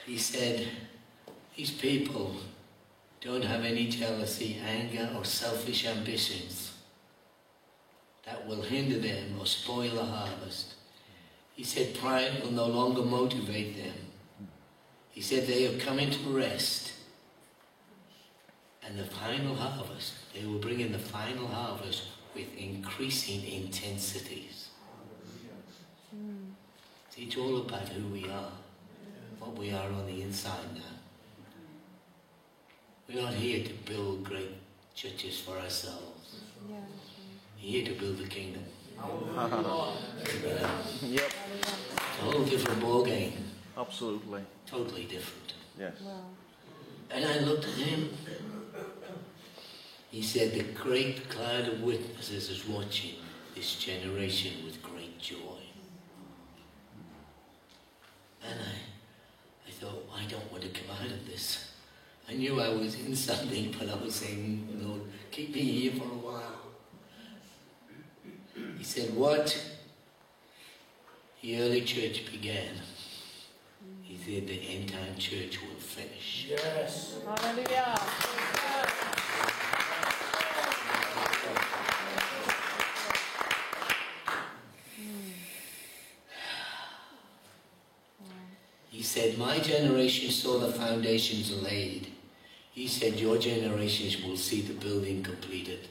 He said, these people don't have any jealousy, anger, or selfish ambitions that will hinder them or spoil the harvest. He said pride will no longer motivate them. He said they have come into rest. And the final harvest, they will bring in the final harvest with increasing intensities. Hmm. See, it's all about who we are, what we are on the inside now. We're not here to build great churches for ourselves. Yeah. We're here to build the kingdom. Yep. It's a whole different ball game. Absolutely. Totally different. Yes. Wow. And I looked at him. He said, The great cloud of witnesses is watching this generation with great joy. And I, I thought, I don't want to come out of this. I knew I was in something, but I was saying, Lord, keep me here for a while. He said, What the early church began, he said, the end time church will finish. Yes. Hallelujah. Said, My generation saw the foundations laid. He said, Your generations will see the building completed.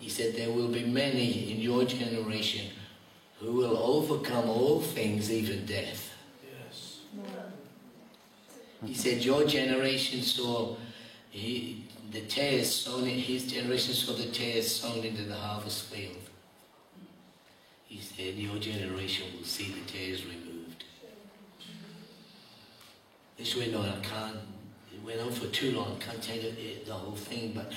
He said, There will be many in your generation who will overcome all things, even death. Yes. He said, Your generation saw he, the tares sown in, his generation saw the tares sown into the harvest field. He said, Your generation will see the tares removed. This went on, I can't, it went on for too long, I can't tell you the whole thing, but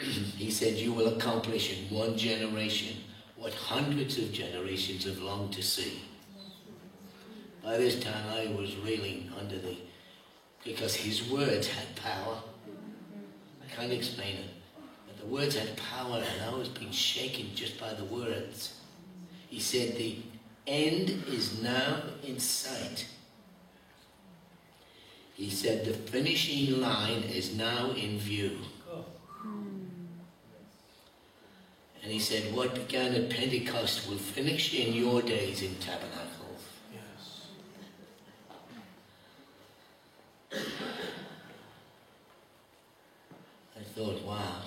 he said, You will accomplish in one generation what hundreds of generations have longed to see. By this time, I was reeling under the because his words had power. I can't explain it, but the words had power, and I was being shaken just by the words. He said, The end is now in sight. He said, The finishing line is now in view. And he said, What began at Pentecost will finish in your days in tabernacles. yes. I thought, wow.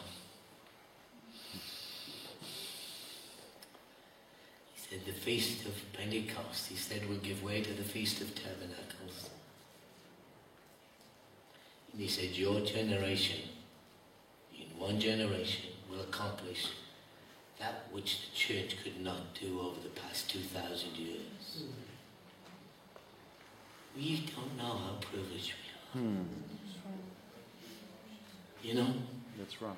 He said, the Feast of He said, will give way to the Feast of Tabernacles. And he said, your generation, in one generation, will accomplish that which the church could not do over the past 2,000 years. We don't know how privileged we are. Hmm. You know? That's right.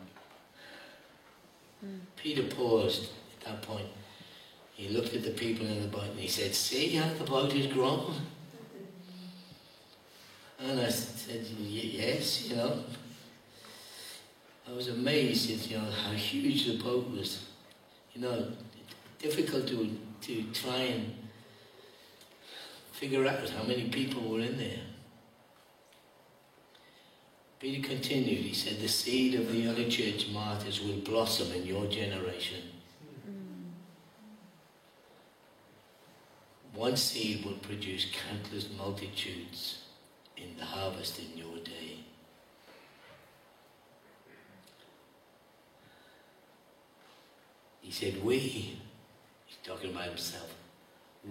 Peter paused at that point. He looked at the people in the boat and he said, See how the boat is grown? And I said, Yes, you know. I was amazed at you know, how huge the boat was. You know, difficult to, to try and figure out how many people were in there. Peter continued, he said, The seed of the early church martyrs will blossom in your generation. One seed will produce countless multitudes in the harvest in your day. He said, We, he's talking about himself,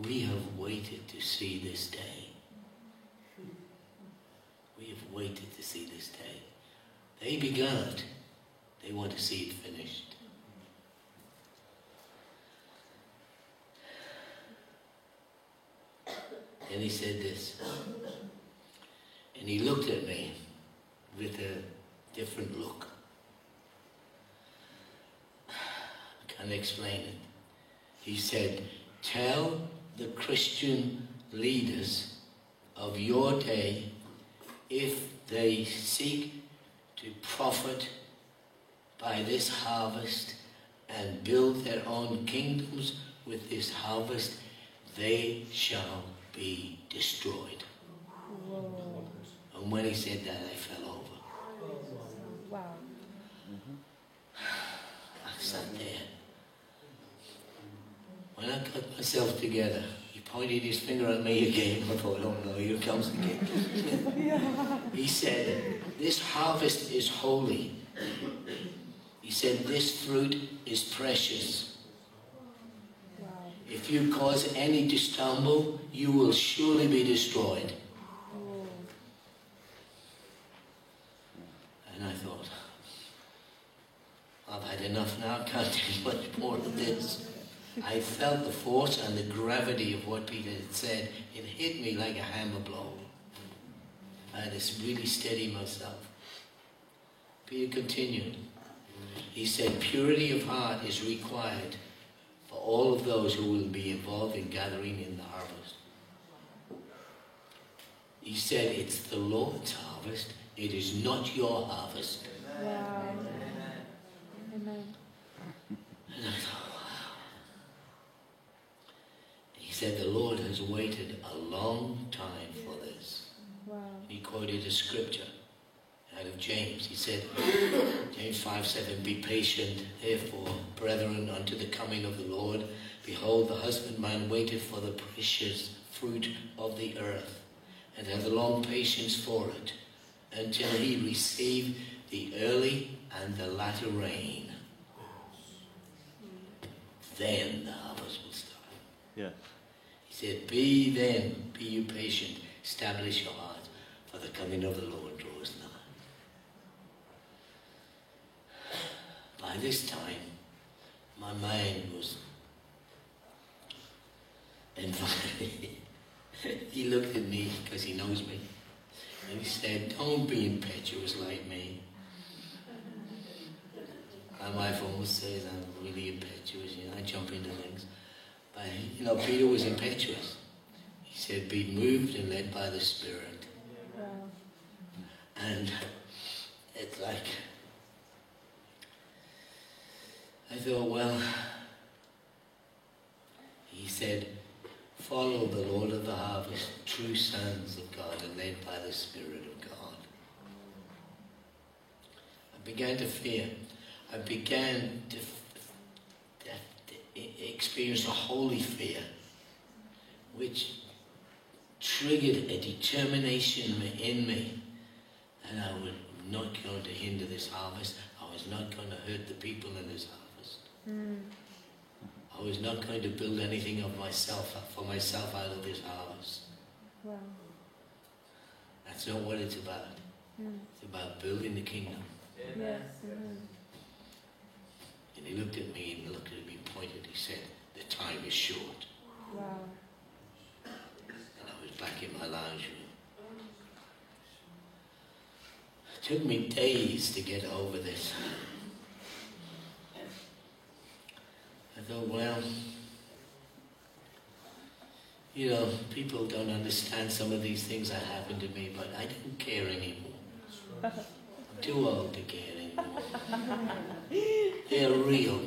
We have waited to see this day. We have waited to see this day. They began it. They want to see it finished. And he said this. And he looked at me with a different look. I can't explain it. He said, Tell the Christian leaders of your day if they seek to profit by this harvest and build their own kingdoms with this harvest, they shall be destroyed. Whoa. And when he said that, I fell over. Wow. I sat there. When I got myself together, he pointed his finger at me again. I thought, oh no, here comes again. he said, This harvest is holy. He said, This fruit is precious. If you cause any to stumble, you will surely be destroyed. And I thought, I've had enough now, I can't take much more of this. I felt the force and the gravity of what Peter had said. It hit me like a hammer blow. I had to really steady myself. Peter continued. He said, Purity of heart is required all of those who will be involved in gathering in the harvest. He said, It's the Lord's harvest, it is not your harvest. Wow. Amen. And I thought, wow. He said, The Lord has waited a long time for this. Wow. He quoted a scripture out of James. He said, James 5 7, Be patient, therefore, brethren, unto the coming of the Lord. Behold, the husbandman waited for the precious fruit of the earth, and hath long patience for it, until he receive the early and the latter rain. Then the harvest will start. Yeah. He said, Be then, be you patient, establish your heart, for the coming of the Lord By this time, my mind was environed. he looked at me because he knows me, and he said, Don't be impetuous like me. My wife almost says I'm really impetuous, you know, I jump into things. But, you know, Peter was impetuous. He said, be moved and led by the Spirit. And it's like, I thought, well, he said, follow the Lord of the harvest, true sons of God, and led by the Spirit of God. I began to fear. I began to, to, experience a holy fear, which triggered a determination in me that I was not going to hinder this harvest. I was not going to hurt the people in this harvest. Mm. I was not going to build anything of myself for myself out of this harvest. Wow. That's not what it's about. Mm. It's about building the kingdom. Yes. Amen. And he looked at me and looked at me and pointed. He said, "The time is short." Wow. And I was back in my lounge room. It took me days to get over this. I thought, well, you know, people don't understand some of these things that happened to me, but I don't care anymore. I'm too old to care anymore. They're real.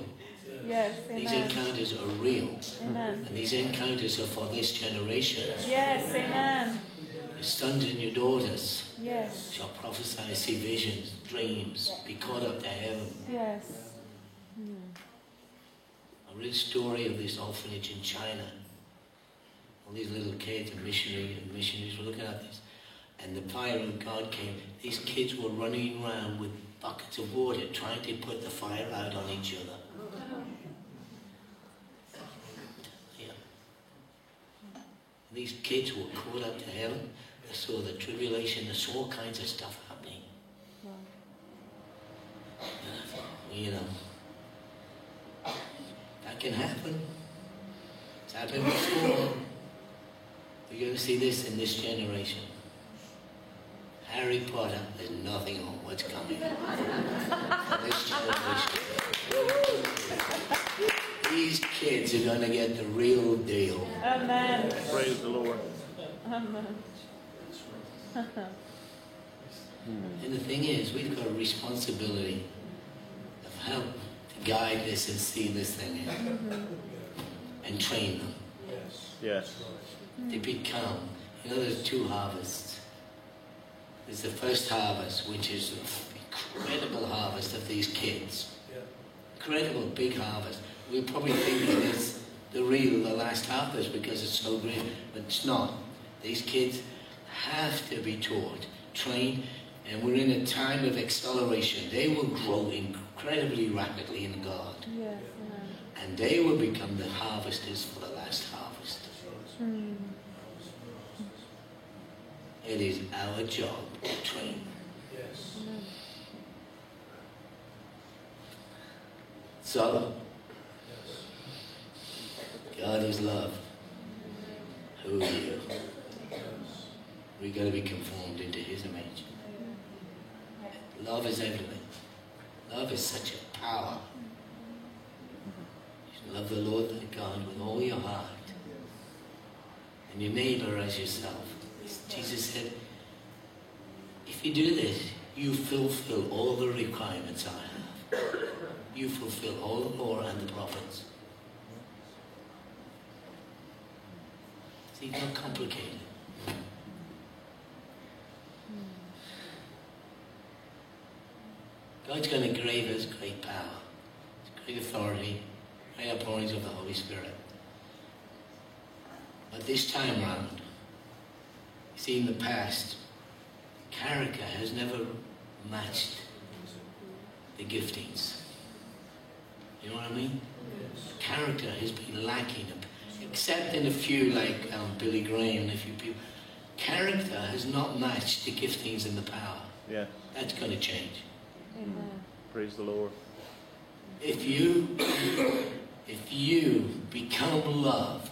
Yes. These Amen. encounters are real. Amen. And these encounters are for this generation. Yes. Amen. Your sons and your daughters Yes. shall prophesy, see visions, dreams, be caught up to heaven. Yes. Read story of this orphanage in China. All these little kids and missionary and missionaries were looking at this. And the fire of God came. These kids were running around with buckets of water trying to put the fire out on each other. Yeah. These kids were caught up to heaven. They saw the tribulation. They saw all kinds of stuff happening. Wow. And I thought, well, you know, that can happen. It's happened before. We're going to see this in this generation. Harry Potter there's nothing on what's coming. this generation. These kids are going to get the real deal. Amen. Praise the Lord. Amen. And the thing is, we've got a responsibility of how to guide this and see this thing in. Mm-hmm. And train them. Yes. Yes. Mm. They become, you know, there's two harvests. There's the first harvest, which is the incredible harvest of these kids. Yeah. Incredible big harvest. We're probably thinking it's the real, the last harvest because it's so great, but it's not. These kids have to be taught, trained, and we're in a time of acceleration. They will grow incredibly rapidly in God, Yes. Amen. and they will become the harvesters for the last harvest. Hmm. It is our job to train. Yes. Amen. So, God is love. Who are you? Yes. we got to be conformed into His image. Love is everything. Love is such a power. You love the Lord thy God with all your heart and your neighbor as yourself. Jesus said, if you do this, you fulfill all the requirements I have. You fulfill all the law and the prophets. See, not complicated. God's going to give us great power, great authority, great outpourings of the Holy Spirit. But this time round, you see, in the past, character has never matched the giftings. You know what I mean? Character has been lacking, except in a few like um, Billy Graham and a few people. Character has not matched the giftings and the power. Yes. That's going to change. Amen. Praise the Lord. If you, if you become love,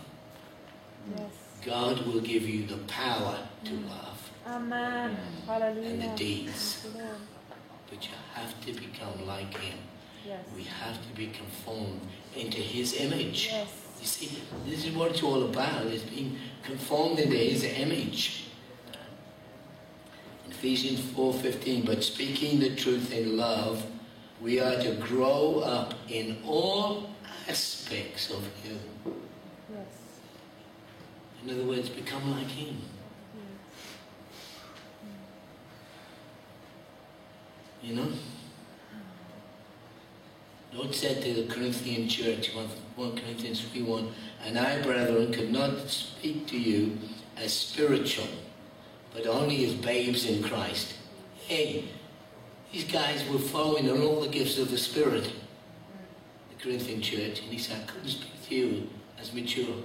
Yes. God will give you the power to mm. love Amen. Hallelujah. and the deeds. Thank you, Lord. But you have to become like Him. Yes. We have to be conformed into His image. Yes. You see, this is what it's all about, is being conformed into His image. In Ephesians 4.15, but speaking the truth in love, we are to grow up in all aspects of Him. Yes. In other words, become like Him. You know? Lord said to the Corinthian church, 1 1 Corinthians 3 1, And I, brethren, could not speak to you as spiritual, but only as babes in Christ. Hey, these guys were following in all the gifts of the Spirit, the Corinthian church, and he said, I couldn't speak to you as mature.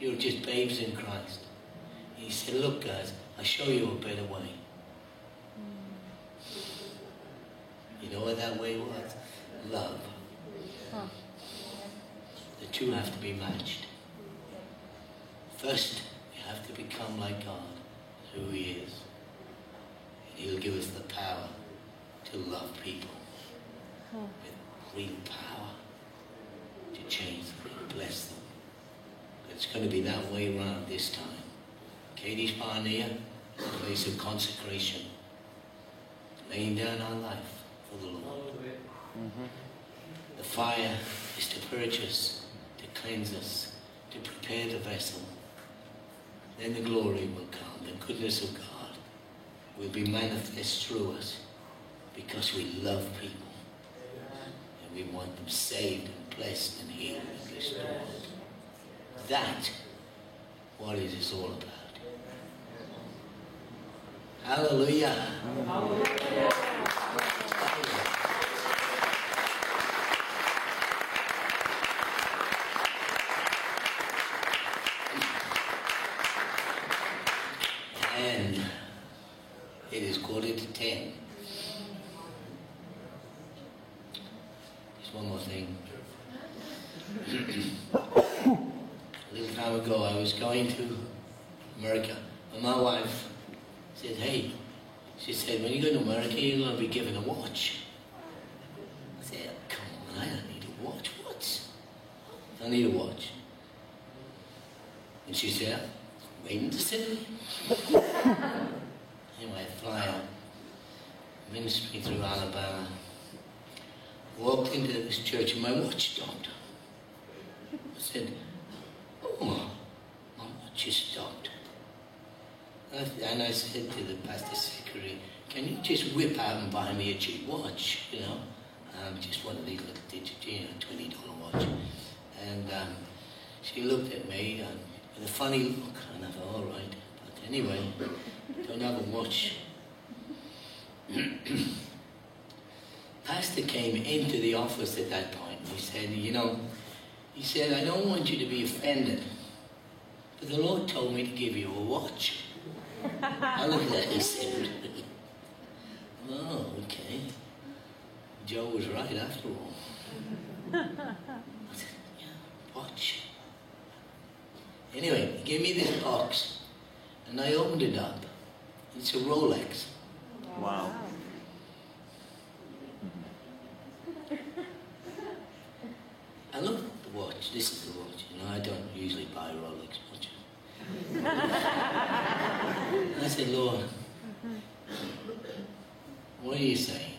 You're just babes in Christ. And he said, Look, guys, I'll show you a better way. You know what that way was? Love. The two have to be matched. First, you have to become like God, who He is. And He'll give us the power to love people Huh. with real power to change them and bless them. It's going to be that way around this time. Katie's Pioneer a place of consecration, laying down our life for the Lord. Mm-hmm. The fire is to purge us, to cleanse us, to prepare the vessel. Then the glory will come, the goodness of God will be manifest through us because we love people and we want them saved and blessed and healed and restored. That what it is all about. Hallelujah. And it is quarter to ten. Just one more thing. A little time ago, I was going to America, and my wife said, "Hey," she said, "when you go to America, you're going to be given a watch." I said, "Come on, I don't need a watch. What? I don't need a watch." And she said, "Waiting to see." Anyway, I fly out, ministry through Alabama. Walked into this church and my watch stopped. I said, Oh, my watch is stopped. And I- said to the pastor's secretary, Can you just whip out and buy me a cheap watch? You know, um, just one of these little digital, you know, $20 watch. And um, she looked at me and, with a funny look, and I thought, All right. But anyway, don't have a watch. Pastor came into the office at that point he said, You know, he said, I don't want you to be offended, but the Lord told me to give you a watch. I looked at him and said, Oh, okay. Joe was right after all. I said, Yeah, watch. Anyway, he gave me this box and I opened it up. It's a Rolex. Wow. I looked at the watch. This is the watch. You know, I don't usually buy Rolex watches. I said, Lord, what are you saying?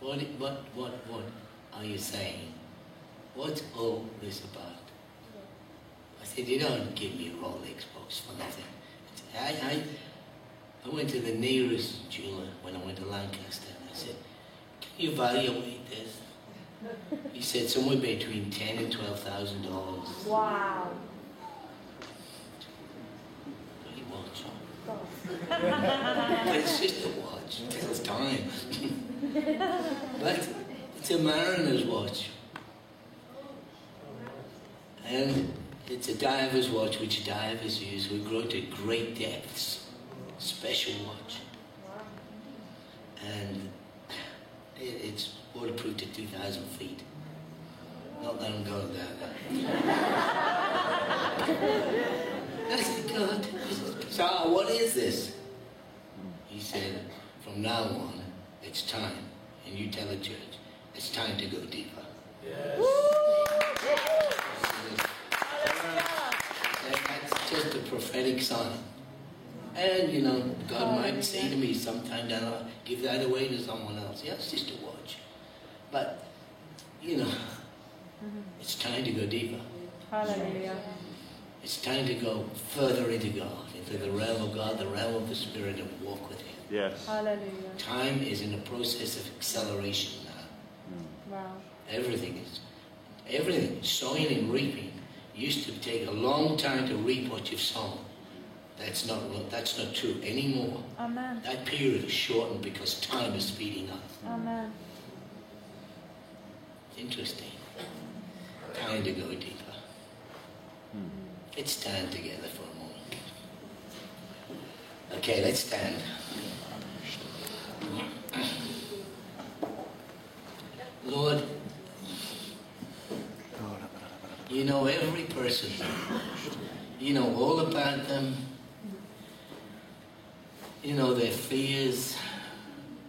What, what, what, what are you saying? What's all this about? I said, you don't give me a Rolex box for nothing. I, I, I went to the nearest jeweler when I went to Lancaster and I said, can you evaluate this? He said somewhere between ten and twelve thousand dollars. Wow. Bloody watch. But it's just a watch. It tells time. but it's a mariner's watch. And it's a diver's watch which divers use who grow to great depths. Special watch. And it's waterproof to 2,000 feet. Not that I'm going down there. That's God, so uh, what is this? He said, from now on, it's time. And you tell the church, it's time to go deeper. That- That's just a prophetic sign. And, you know, God oh, might say to me sometime down the line, give that away to someone else. Yeah, it's just a watch. But, you know, mm-hmm. it's time to go deeper. Hallelujah. It's time to go further into God, into the realm of God, the realm of the Spirit, and walk with Him. Yes. Hallelujah. Time is in a process of acceleration now. Hmm. Wow. Everything is, everything, sowing and reaping, used to take a long time to reap what you've sown. That's not, that's not true anymore. Amen. That period is shortened because time is speeding up. Amen. Interesting. Time to go deeper. Hmm. Let's stand together for a moment. Okay, let's stand. Lord, you know every person. You know all about them. You know their fears.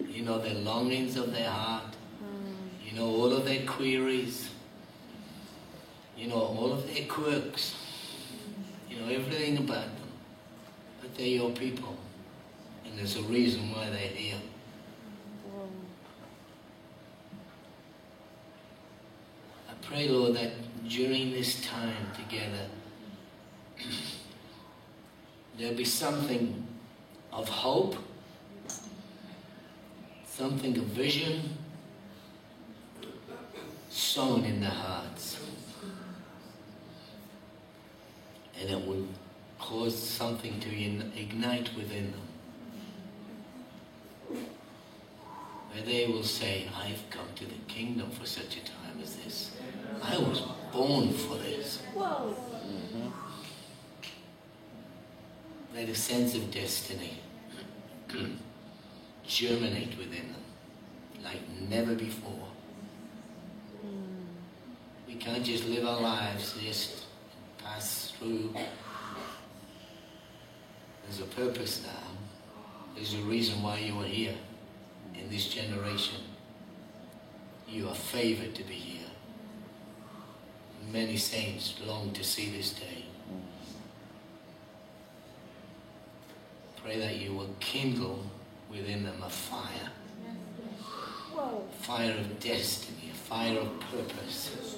You know their longings of their heart. You know all of their queries. You know all of their quirks. You know everything about them. They're your people. And there's a reason why they're here. I pray, Lord, that during this time together, there'll be something of hope, something of vision sown in their hearts. And it will cause something to in- ignite within them. Where they will say, I've come to the kingdom for such a time as this. I was born for this. Whoa. They Let a sense of destiny germinate within them like never before. Mm. We can't just live our lives, just pass through. There's a purpose now. There's a reason why you are here in this generation. You are favored to be here. Many saints long to see this day. Pray that you will kindle within them a fire. Fire of destiny, a fire of purpose.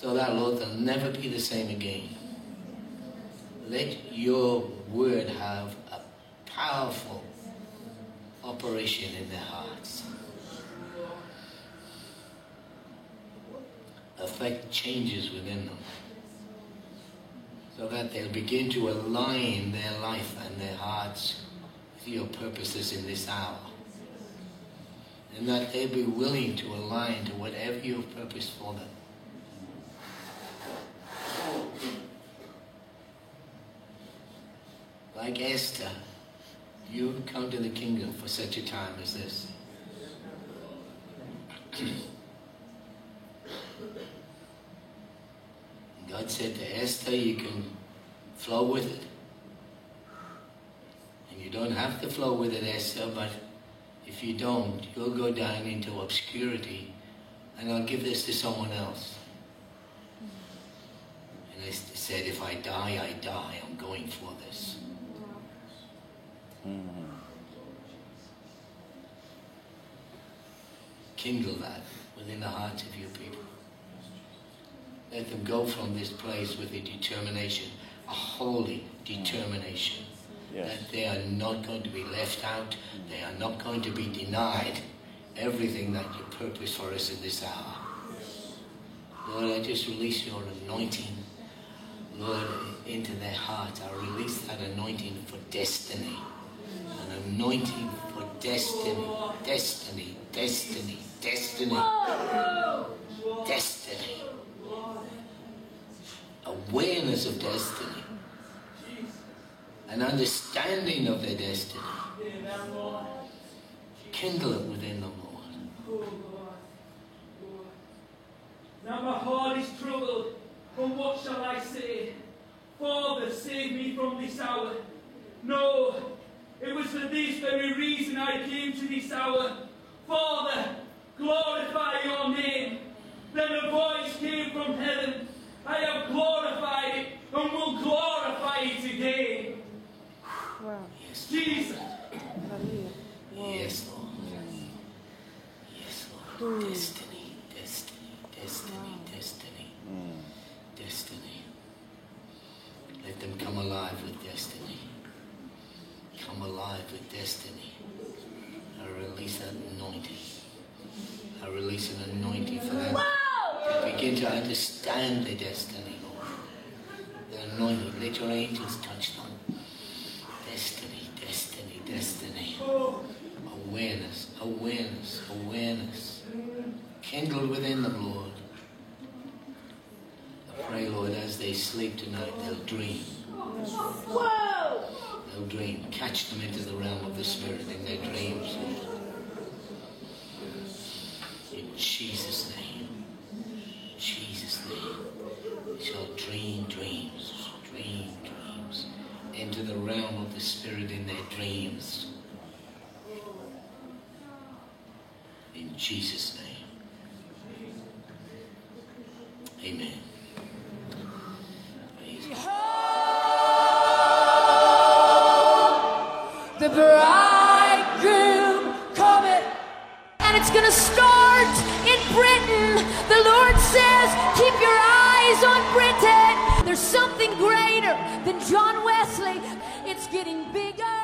So that, Lord, they'll never be the same again. Let your word have a powerful operation in their hearts. Affect changes within them. So that they'll begin to align their life and their hearts with your purposes in this hour. And that they'll be willing to align to whatever you have purposed for them. Like Esther, you come to the kingdom for such a time as this. God said to Esther, you can flow with it. And you don't have to flow with it, Esther, but if you don't, you'll go down into obscurity and I'll give this to someone else. And Esther said, if I die, I die. I'm going for this. Kindle that within the hearts of your people. Let them go from this place with a determination, a holy determination, mm. Yes. that they are not going to be left out, they are not going to be denied everything that you purpose for us in this hour. Lord, I just release your anointing, Lord, into their hearts. I release that anointing for destiny. An anointing for destiny, destiny, destiny, destiny, destiny. Awareness of destiny. An understanding of their destiny. Kindle it within the Lord. Now my heart is troubled, and what shall I say? Father, save me from this hour. No, it was for this very reason I came to this hour. Father, glorify your name. Then a voice came from heaven. I have glorified it and will glorify it again. Wow. Yes, Jesus. Whoa. yes, Lord. Yes, Lord. Hmm. Destiny, destiny, destiny, destiny, destiny. Let them come alive with destiny. Come alive with destiny. I release that anointing. I release an anointing for them to begin to understand their destiny, Lord. The anointing. Let your angels touch them. Destiny, destiny, destiny. Awareness, awareness, awareness. Kindle within them, Lord. I pray, Lord, as they sleep tonight, they'll dream. They'll dream. Catch them into the realm of the Spirit in their dreams, In Jesus' name. Jesus' name. Shall dream dreams, dream dreams. Into the realm of the Spirit in their dreams. In Jesus' name. Amen. Praise God. Bridegroom cometh, and it's gonna start in Britain. The Lord says, keep your eyes on Britain. There's something greater than John Wesley. It's getting bigger.